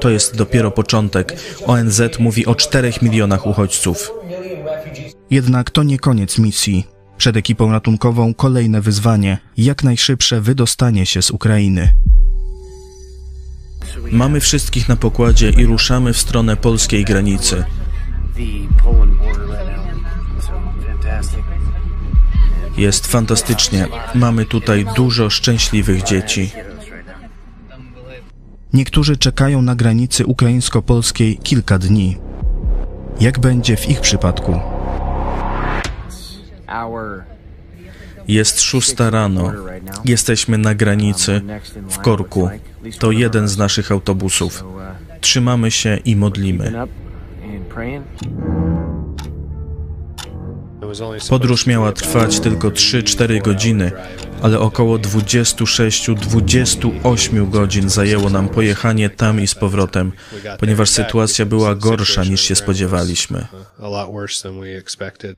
To jest dopiero początek. ONZ mówi o 4 milionach uchodźców. Jednak to nie koniec misji. Przed ekipą ratunkową kolejne wyzwanie jak najszybsze wydostanie się z Ukrainy. Mamy wszystkich na pokładzie i ruszamy w stronę polskiej granicy. Jest fantastycznie. Mamy tutaj dużo szczęśliwych dzieci. Niektórzy czekają na granicy ukraińsko-polskiej kilka dni. Jak będzie w ich przypadku? Jest szósta rano. Jesteśmy na granicy w Korku. To jeden z naszych autobusów. Trzymamy się i modlimy. Podróż miała trwać tylko 3-4 godziny, ale około 26-28 godzin zajęło nam pojechanie tam i z powrotem, ponieważ sytuacja była gorsza niż się spodziewaliśmy.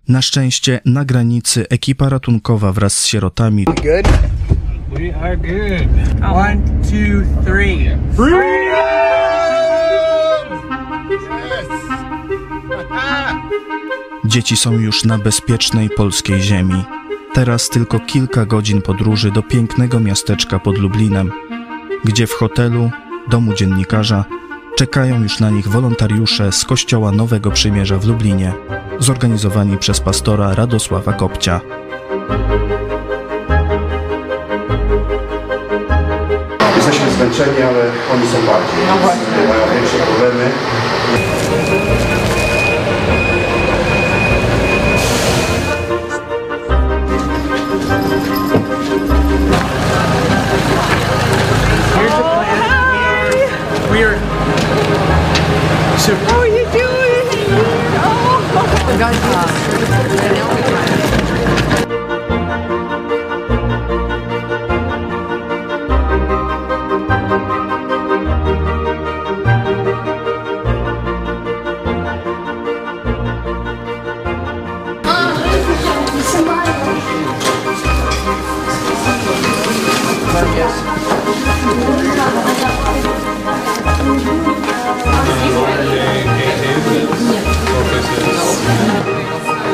Na szczęście na granicy ekipa ratunkowa wraz z sierotami Good? We are good. One, two, three. Dzieci są już na bezpiecznej polskiej ziemi. Teraz tylko kilka godzin podróży do pięknego miasteczka pod Lublinem, gdzie w hotelu, domu dziennikarza, czekają już na nich wolontariusze z Kościoła Nowego Przymierza w Lublinie, zorganizowani przez pastora Radosława Kopcia. Jesteśmy zmęczeni, ale oni są bardziej. No właśnie. Mają większe problemy. So, How are you doing? Oh,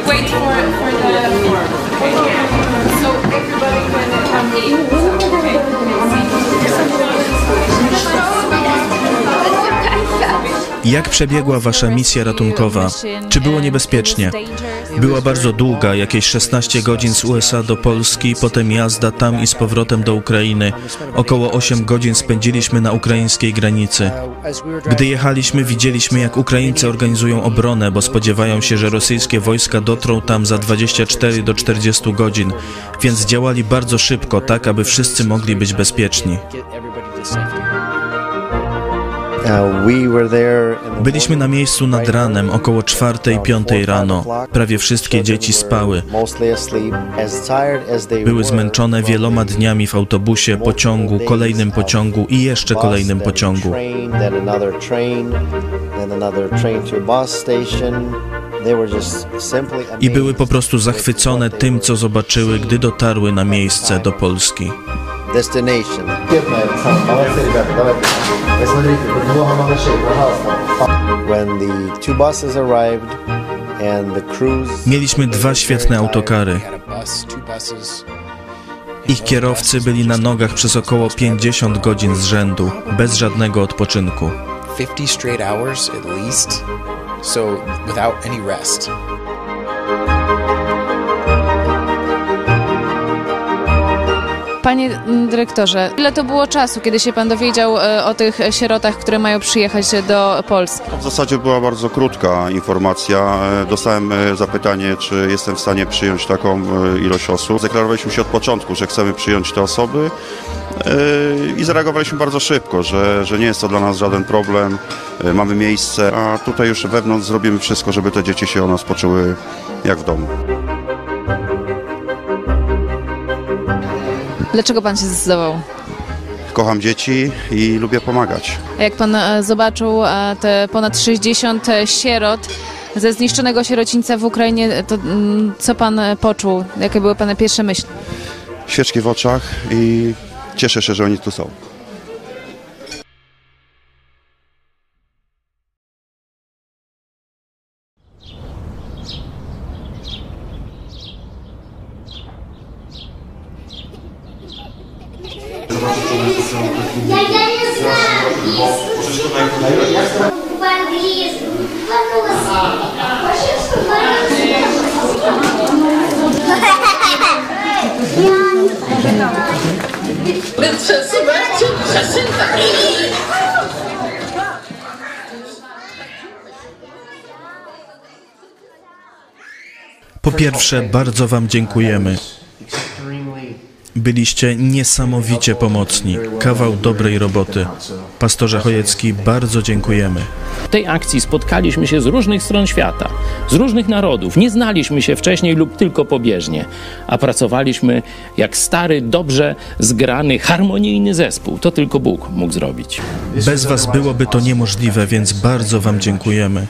wait for it for the so everybody can. Jak przebiegła wasza misja ratunkowa? Czy było niebezpiecznie? Była bardzo długa, jakieś 16 godzin z USA do Polski, potem jazda tam i z powrotem do Ukrainy. Około 8 godzin spędziliśmy na ukraińskiej granicy. Gdy jechaliśmy, widzieliśmy, jak Ukraińcy organizują obronę, bo spodziewają się, że rosyjskie wojska dotrą tam za 24 do 40 godzin, więc działali bardzo szybko, tak aby wszyscy mogli być bezpieczni. Byliśmy na miejscu nad ranem, około czwartej, piątej rano. Prawie wszystkie dzieci spały. Były zmęczone wieloma dniami w autobusie, pociągu, kolejnym pociągu i jeszcze kolejnym pociągu. I były po prostu zachwycone tym, co zobaczyły, gdy dotarły na miejsce do Polski. Destination. When the two buses arrived and the crews Mieliśmy dwa świetne autokary. Ich kierowcy byli na nogach przez około 50 godzin z rzędu, bez żadnego odpoczynku. 50 straight hours at least, so without any rest. Panie mm, dyrektorze, ile to było czasu, kiedy się pan dowiedział e, o tych sierotach, które mają przyjechać do Polski? W zasadzie była bardzo krótka informacja. E, Dostałem e, zapytanie, czy jestem w stanie przyjąć taką ilość osób. Zdeklarowaliśmy się od początku, że chcemy przyjąć te osoby i zareagowaliśmy bardzo szybko, że, że nie jest to dla nas żaden problem, mamy miejsce, a tutaj już wewnątrz zrobimy wszystko, żeby te dzieci się o nas poczuły jak w domu. Dlaczego pan się zdecydował? Kocham dzieci i lubię pomagać. A Jak pan e, zobaczył e, te ponad 60 sierot ze zniszczonego sierocińca w Ukrainie, to mm, co pan e, poczuł? Jakie były pana pierwsze myśli? Świeczki w oczach i cieszę się, że oni tu są. Po pierwsze, bardzo Wam dziękujemy. Byliście niesamowicie pomocni. Kawał dobrej roboty. Pastorze Chojecki, bardzo dziękujemy. W tej akcji spotkaliśmy się z różnych stron świata, z różnych narodów. Nie znaliśmy się wcześniej lub tylko pobieżnie, a pracowaliśmy jak stary, dobrze zgrany, harmonijny zespół. To tylko Bóg mógł zrobić. Bez Was byłoby to niemożliwe, więc bardzo Wam dziękujemy.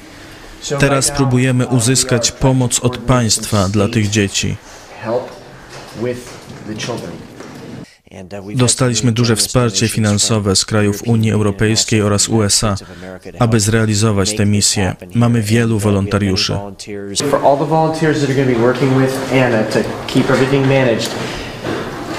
Teraz próbujemy uzyskać pomoc od państwa dla tych dzieci. Dostaliśmy duże wsparcie finansowe z krajów Unii Europejskiej oraz USA, aby zrealizować tę misję. Mamy wielu wolontariuszy.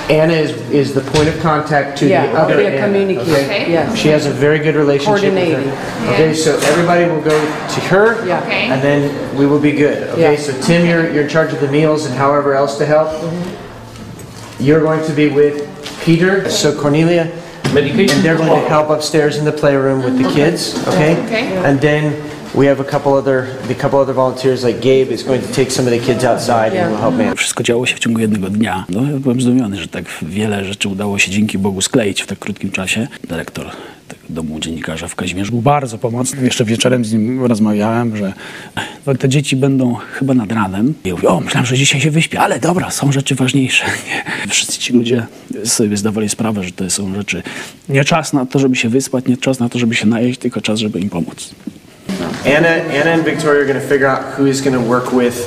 Anna to keep everything managed, Anna is, is the point of contact to Yeah, the other yeah, Anna. communicate, Okay? yeah. She has a very good relationship with her. Coordinating. Okay, so everybody will go to her, Yeah. Okay. and then we will be good. Okay, Yeah. so Tim, you're, you're in charge of the meals and however else to help. Mm-hmm. You're going to be with Peter, so Cornelia, and they're going to help upstairs in the playroom with the kids. Okay, Okay. and then. We have a couple other, a couple other volunteers like Gabe is going to take some of the kids outside and help. Wszystko działo się w ciągu jednego dnia. No, ja byłem zdumiony, że tak wiele rzeczy udało się dzięki Bogu skleić w tak krótkim czasie. Dyrektor tego domu dziennikarza w Kazimierzu był bardzo pomocny. Jeszcze wieczorem z nim rozmawiałem, że no, te dzieci będą chyba nad ranem. I mówię, o, myślałem, że dzisiaj się wyśpię, ale dobra, są rzeczy ważniejsze. [laughs] Nie? Wszyscy ci ludzie sobie zdawali sprawę, że to są rzeczy, nie czas na to, żeby się wyspać, nie czas na to, żeby się najeść, tylko czas, żeby im pomóc. Anna, Anna and Victoria are going to figure out who is going to work with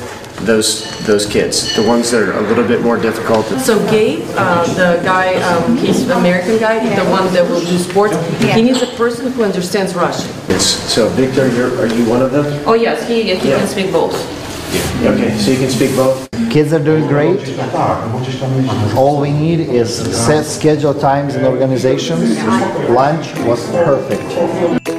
those those kids, the ones that are a little bit more difficult. So Gabe, uh, the guy, um, he's American guy, the one that will do sports. He needs a person who understands Russian. Yes. So Victor, you're, are you one of them? Oh yes, he he Yeah. can speak both. Okay, so you can speak both. Kids are doing great. All we need is set schedule times and organizations. Lunch was perfect.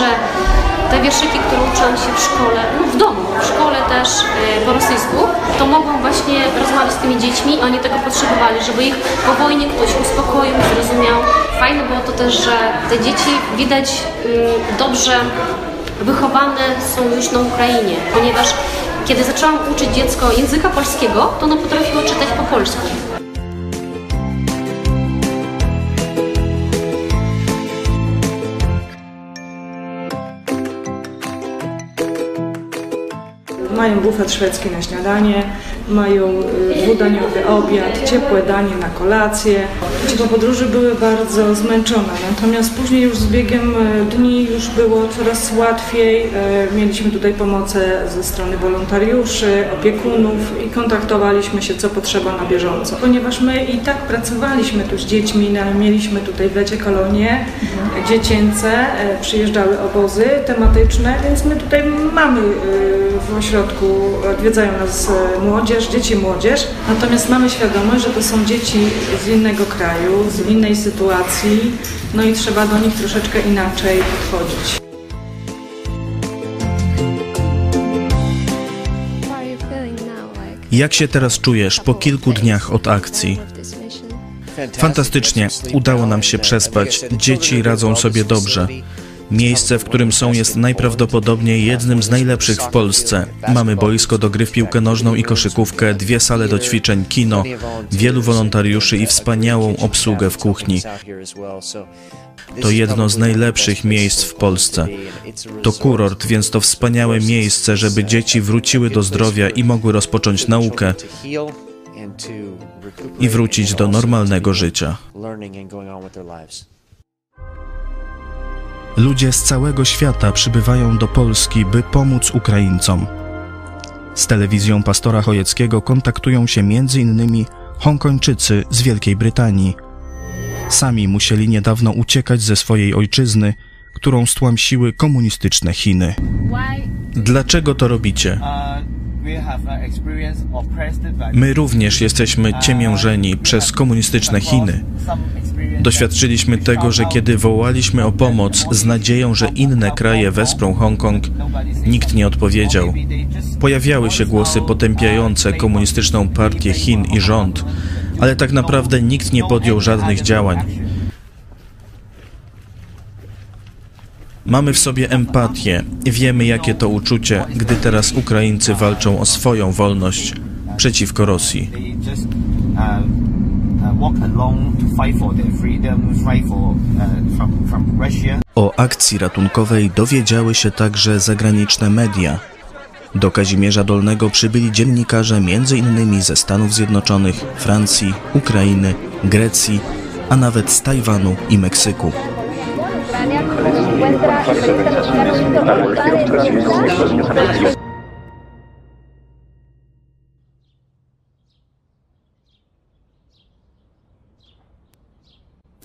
Że te wierszyki, które uczyłam się w szkole, no w domu, w szkole też e, po rosyjsku, to mogą właśnie rozmawiać z tymi dziećmi, oni tego potrzebowali, żeby ich po wojnie ktoś uspokoił, zrozumiał. Fajne było to też, że te dzieci widać y, dobrze wychowane są już na Ukrainie, ponieważ kiedy zaczęłam uczyć dziecko języka polskiego, to ono potrafiło czytać po polsku. Mają bufet szwedzki na śniadanie, mają y, dwudaniowy obiad, ciepłe danie na kolację. Po podróży były bardzo zmęczone, natomiast później już z biegiem y, dni już było coraz łatwiej. Y, Mieliśmy tutaj pomoce ze strony wolontariuszy, opiekunów i kontaktowaliśmy się co potrzeba na bieżąco. Ponieważ my i tak pracowaliśmy tu z dziećmi, no, mieliśmy tutaj w lecie kolonie dziecięce, y, przyjeżdżały obozy tematyczne, więc my tutaj mamy w ośrodku, odwiedzają nas y, młodzież, dzieci i młodzież, natomiast mamy świadomość, że to są dzieci z innego kraju, z innej sytuacji, no i trzeba do nich troszeczkę inaczej podchodzić. Jak się teraz czujesz po kilku dniach od akcji? Fantastycznie, udało nam się przespać. Dzieci radzą sobie dobrze. Miejsce, w którym są, jest najprawdopodobniej jednym z najlepszych w Polsce. Mamy boisko do gry w piłkę nożną i koszykówkę, dwie sale do ćwiczeń, kino, wielu wolontariuszy i wspaniałą obsługę w kuchni. To jedno z najlepszych miejsc w Polsce. To kurort, więc to wspaniałe miejsce, żeby dzieci wróciły do zdrowia i mogły rozpocząć naukę i wrócić do normalnego życia. Ludzie z całego świata przybywają do Polski, by pomóc Ukraińcom. Z telewizją pastora Chojeckiego kontaktują się m.in. Hongkończycy z Wielkiej Brytanii. Sami musieli niedawno uciekać ze swojej ojczyzny, którą stłamsiły komunistyczne Chiny. Dlaczego to robicie? My również jesteśmy ciemiężeni przez komunistyczne Chiny. Doświadczyliśmy tego, że kiedy wołaliśmy o pomoc z nadzieją, że inne kraje wesprą Hongkong, nikt nie odpowiedział. Pojawiały się głosy potępiające komunistyczną partię Chin i rząd, ale tak naprawdę nikt nie podjął żadnych działań. Mamy w sobie empatię, wiemy jakie to uczucie, gdy teraz Ukraińcy walczą o swoją wolność przeciwko Rosji. O akcji ratunkowej dowiedziały się także zagraniczne media. Do Kazimierza Dolnego przybyli dziennikarze m.in. ze Stanów Zjednoczonych, Francji, Ukrainy, Grecji, a nawet z Tajwanu i Meksyku.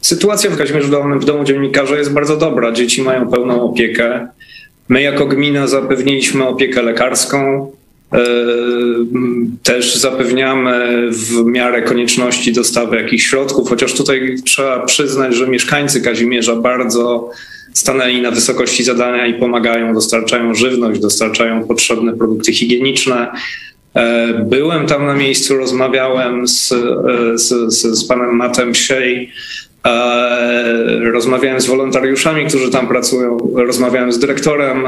Sytuacja w Kazimierzu w domu dziennikarza jest bardzo dobra. Dzieci mają pełną opiekę. My jako gmina zapewniliśmy opiekę lekarską. E, Też zapewniamy w miarę konieczności dostawy jakichś środków, chociaż tutaj trzeba przyznać, że mieszkańcy Kazimierza bardzo stanęli na wysokości zadania i pomagają, dostarczają żywność, dostarczają potrzebne produkty higieniczne. E, Byłem tam na miejscu, rozmawiałem z, e, z, z, z panem Matem Siej, E, Rozmawiałem z wolontariuszami, którzy tam pracują, rozmawiałem z dyrektorem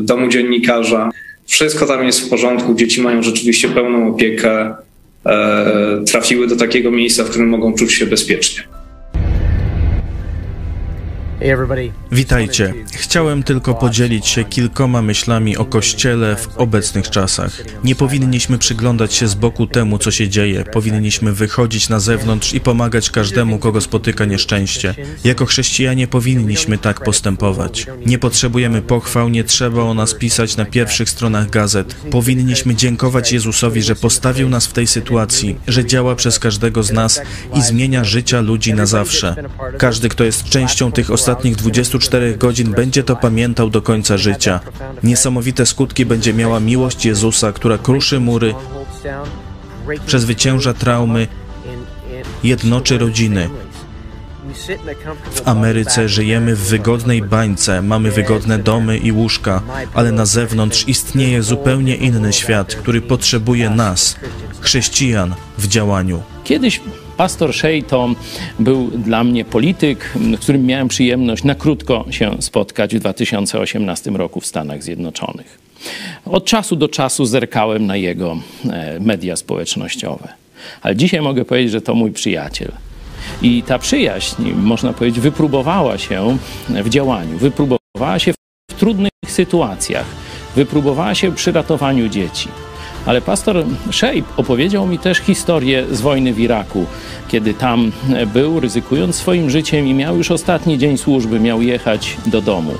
domu dziennikarza. Wszystko tam jest w porządku, dzieci mają rzeczywiście pełną opiekę, trafiły do takiego miejsca, w którym mogą czuć się bezpiecznie. Witajcie. Chciałem tylko podzielić się kilkoma myślami o Kościele w obecnych czasach. Nie powinniśmy przyglądać się z boku temu, co się dzieje. Powinniśmy wychodzić na zewnątrz i pomagać każdemu, kogo spotyka nieszczęście. Jako chrześcijanie powinniśmy tak postępować. Nie potrzebujemy pochwał, nie trzeba o nas pisać na pierwszych stronach gazet. Powinniśmy dziękować Jezusowi, że postawił nas w tej sytuacji, że działa przez każdego z nas i zmienia życia ludzi na zawsze. Każdy, kto jest częścią tych ostatnich 24 godzin, będzie to pamiętał do końca życia. Niesamowite skutki będzie miała miłość Jezusa, która kruszy mury, przezwycięża traumy, jednoczy rodziny. W Ameryce żyjemy w wygodnej bańce, mamy wygodne domy i łóżka, ale na zewnątrz istnieje zupełnie inny świat, który potrzebuje nas, chrześcijan, w działaniu. Kiedyś pastor Shea to był dla mnie polityk, z którym miałem przyjemność na krótko się spotkać w 2018 roku w Stanach Zjednoczonych. Od czasu do czasu zerkałem na jego e, media społecznościowe. Ale dzisiaj mogę powiedzieć, że to mój przyjaciel. I ta przyjaźń, można powiedzieć, wypróbowała się w działaniu, wypróbowała się w trudnych sytuacjach, wypróbowała się przy ratowaniu dzieci. Ale pastor Shape opowiedział mi też historię z wojny w Iraku, kiedy tam był, ryzykując swoim życiem i miał już ostatni dzień służby, miał jechać do domu.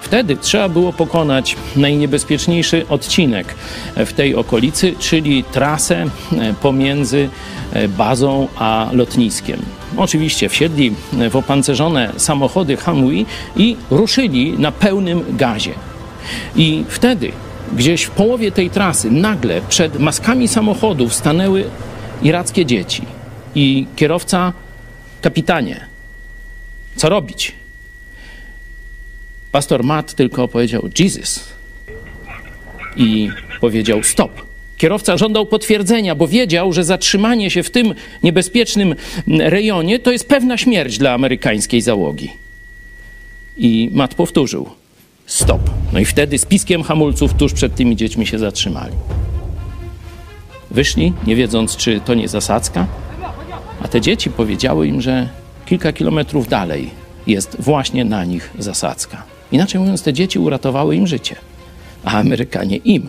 Wtedy trzeba było pokonać najniebezpieczniejszy odcinek w tej okolicy, czyli trasę pomiędzy bazą a lotniskiem. Oczywiście wsiedli w opancerzone samochody Humvee i ruszyli na pełnym gazie. I wtedy, gdzieś w połowie tej trasy, nagle przed maskami samochodów stanęły irackie dzieci. I kierowca, kapitanie, co robić? Pastor Matt tylko powiedział Jesus i powiedział stop. Kierowca żądał potwierdzenia, bo wiedział, że zatrzymanie się w tym niebezpiecznym rejonie to jest pewna śmierć dla amerykańskiej załogi. I Matt powtórzył: Stop. No i wtedy z piskiem hamulców tuż przed tymi dziećmi się zatrzymali. Wyszli, nie wiedząc, czy to nie zasadzka, a te dzieci powiedziały im, że kilka kilometrów dalej jest właśnie na nich zasadzka. Inaczej mówiąc, te dzieci uratowały im życie, a Amerykanie im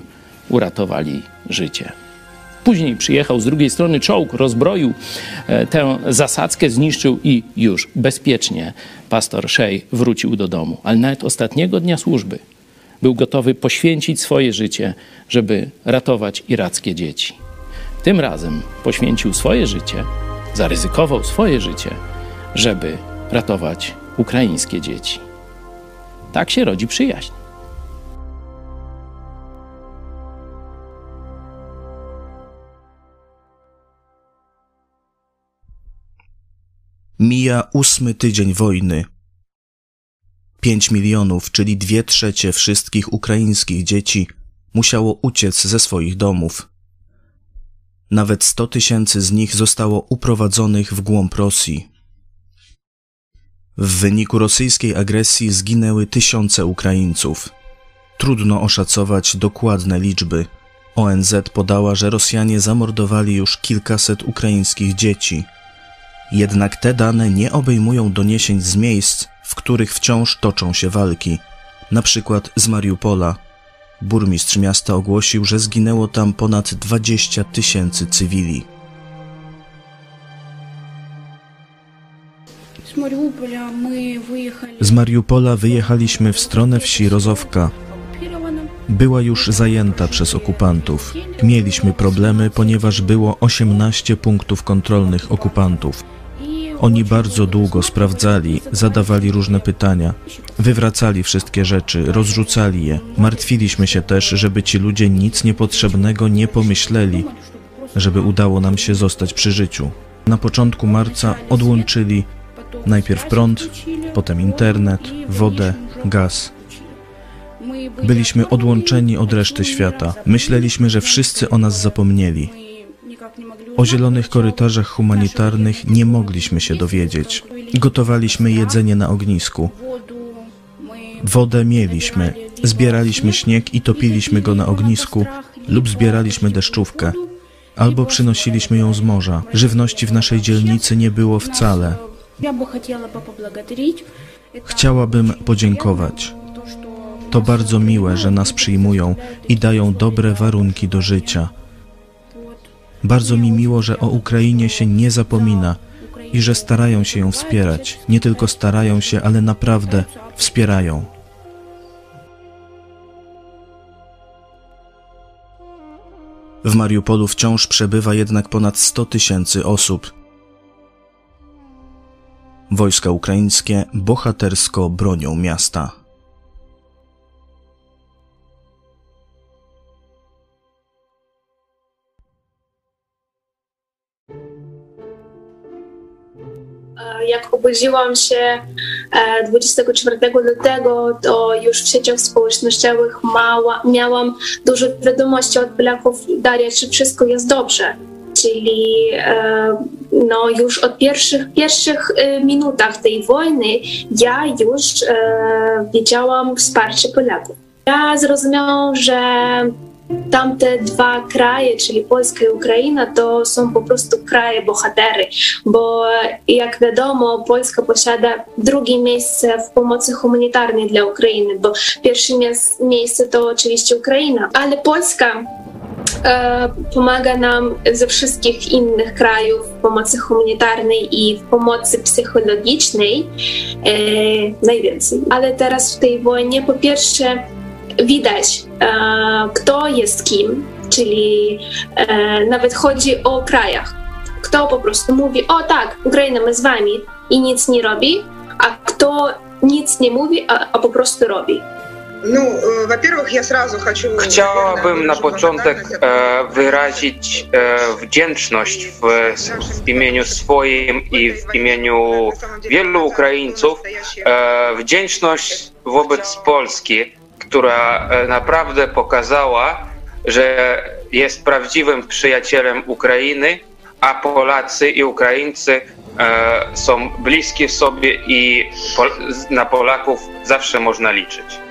uratowali życie. Później przyjechał z drugiej strony czołg, rozbroił e, tę zasadzkę, zniszczył i już bezpiecznie pastor Shea wrócił do domu. Ale nawet ostatniego dnia służby był gotowy poświęcić swoje życie, żeby ratować irackie dzieci. Tym razem poświęcił swoje życie, zaryzykował swoje życie, żeby ratować ukraińskie dzieci. Tak się rodzi przyjaźń. Mija ósmy tydzień wojny. Pięć milionów, czyli dwie trzecie wszystkich ukraińskich dzieci, musiało uciec ze swoich domów. Nawet sto tysięcy z nich zostało uprowadzonych w głąb Rosji. W wyniku rosyjskiej agresji zginęły tysiące Ukraińców. Trudno oszacować dokładne liczby. ONZ podała, że Rosjanie zamordowali już kilkaset ukraińskich dzieci. Jednak te dane nie obejmują doniesień z miejsc, w których wciąż toczą się walki, na przykład z Mariupola. Burmistrz miasta ogłosił, że zginęło tam ponad 20 tysięcy cywili. Z Mariupola wyjechaliśmy w stronę wsi Rozowka. Była już zajęta przez okupantów. Mieliśmy problemy, ponieważ było 18 punktów kontrolnych okupantów. Oni bardzo długo sprawdzali, zadawali różne pytania, wywracali wszystkie rzeczy, rozrzucali je. Martwiliśmy się też, żeby ci ludzie nic niepotrzebnego nie pomyśleli, żeby udało nam się zostać przy życiu. Na początku marca odłączyli najpierw prąd, potem internet, wodę, gaz. Byliśmy odłączeni od reszty świata. Myśleliśmy, że wszyscy o nas zapomnieli. O zielonych korytarzach humanitarnych nie mogliśmy się dowiedzieć. Gotowaliśmy jedzenie na ognisku. Wodę mieliśmy. Zbieraliśmy śnieg i topiliśmy go na ognisku lub zbieraliśmy deszczówkę. Albo przynosiliśmy ją z morza. Żywności w naszej dzielnicy nie było wcale. Chciałabym podziękować. To bardzo miłe, że nas przyjmują i dają dobre warunki do życia. Bardzo mi miło, że o Ukrainie się nie zapomina i że starają się ją wspierać. Nie tylko starają się, ale naprawdę wspierają. W Mariupolu wciąż przebywa jednak ponad 100 tysięcy osób. Wojska ukraińskie bohatersko bronią miasta. Jak obudziłam się 24 lutego, to już w sieciach społecznościowych mała, miałam dużo wiadomości od Polaków, Daria, czy wszystko jest dobrze. Czyli no, już od pierwszych, pierwszych minutach tej wojny ja już wiedziałam wsparcie Polaków. Ja zrozumiałam, że tamte dwa kraje, czyli Polska i Ukraina, to są po prostu kraje bohatery, bo jak wiadomo, Polska posiada drugie miejsce w pomocy humanitarnej dla Ukrainy, bo pierwsze miejsce to oczywiście Ukraina, ale Polska e, pomaga nam ze wszystkich innych krajów w pomocy humanitarnej i w pomocy psychologicznej e, najwięcej. Ale teraz w tej wojnie po pierwsze widać, e, kto jest kim, czyli e, nawet chodzi o krajach. Kto po prostu mówi, o tak, Ukraina, my z wami i nic nie robi, a kto nic nie mówi, a, a po prostu robi. Ну, во-первых, я сразу хочу... Chciałabym na początek e, wyrazić e, wdzięczność w, w imieniu swoim i w imieniu wielu Ukraińców. E, wdzięczność wobec Polski, która naprawdę pokazała, że jest prawdziwym przyjacielem Ukrainy, a Polacy i Ukraińcy są bliskie sobie i na Polaków zawsze można liczyć.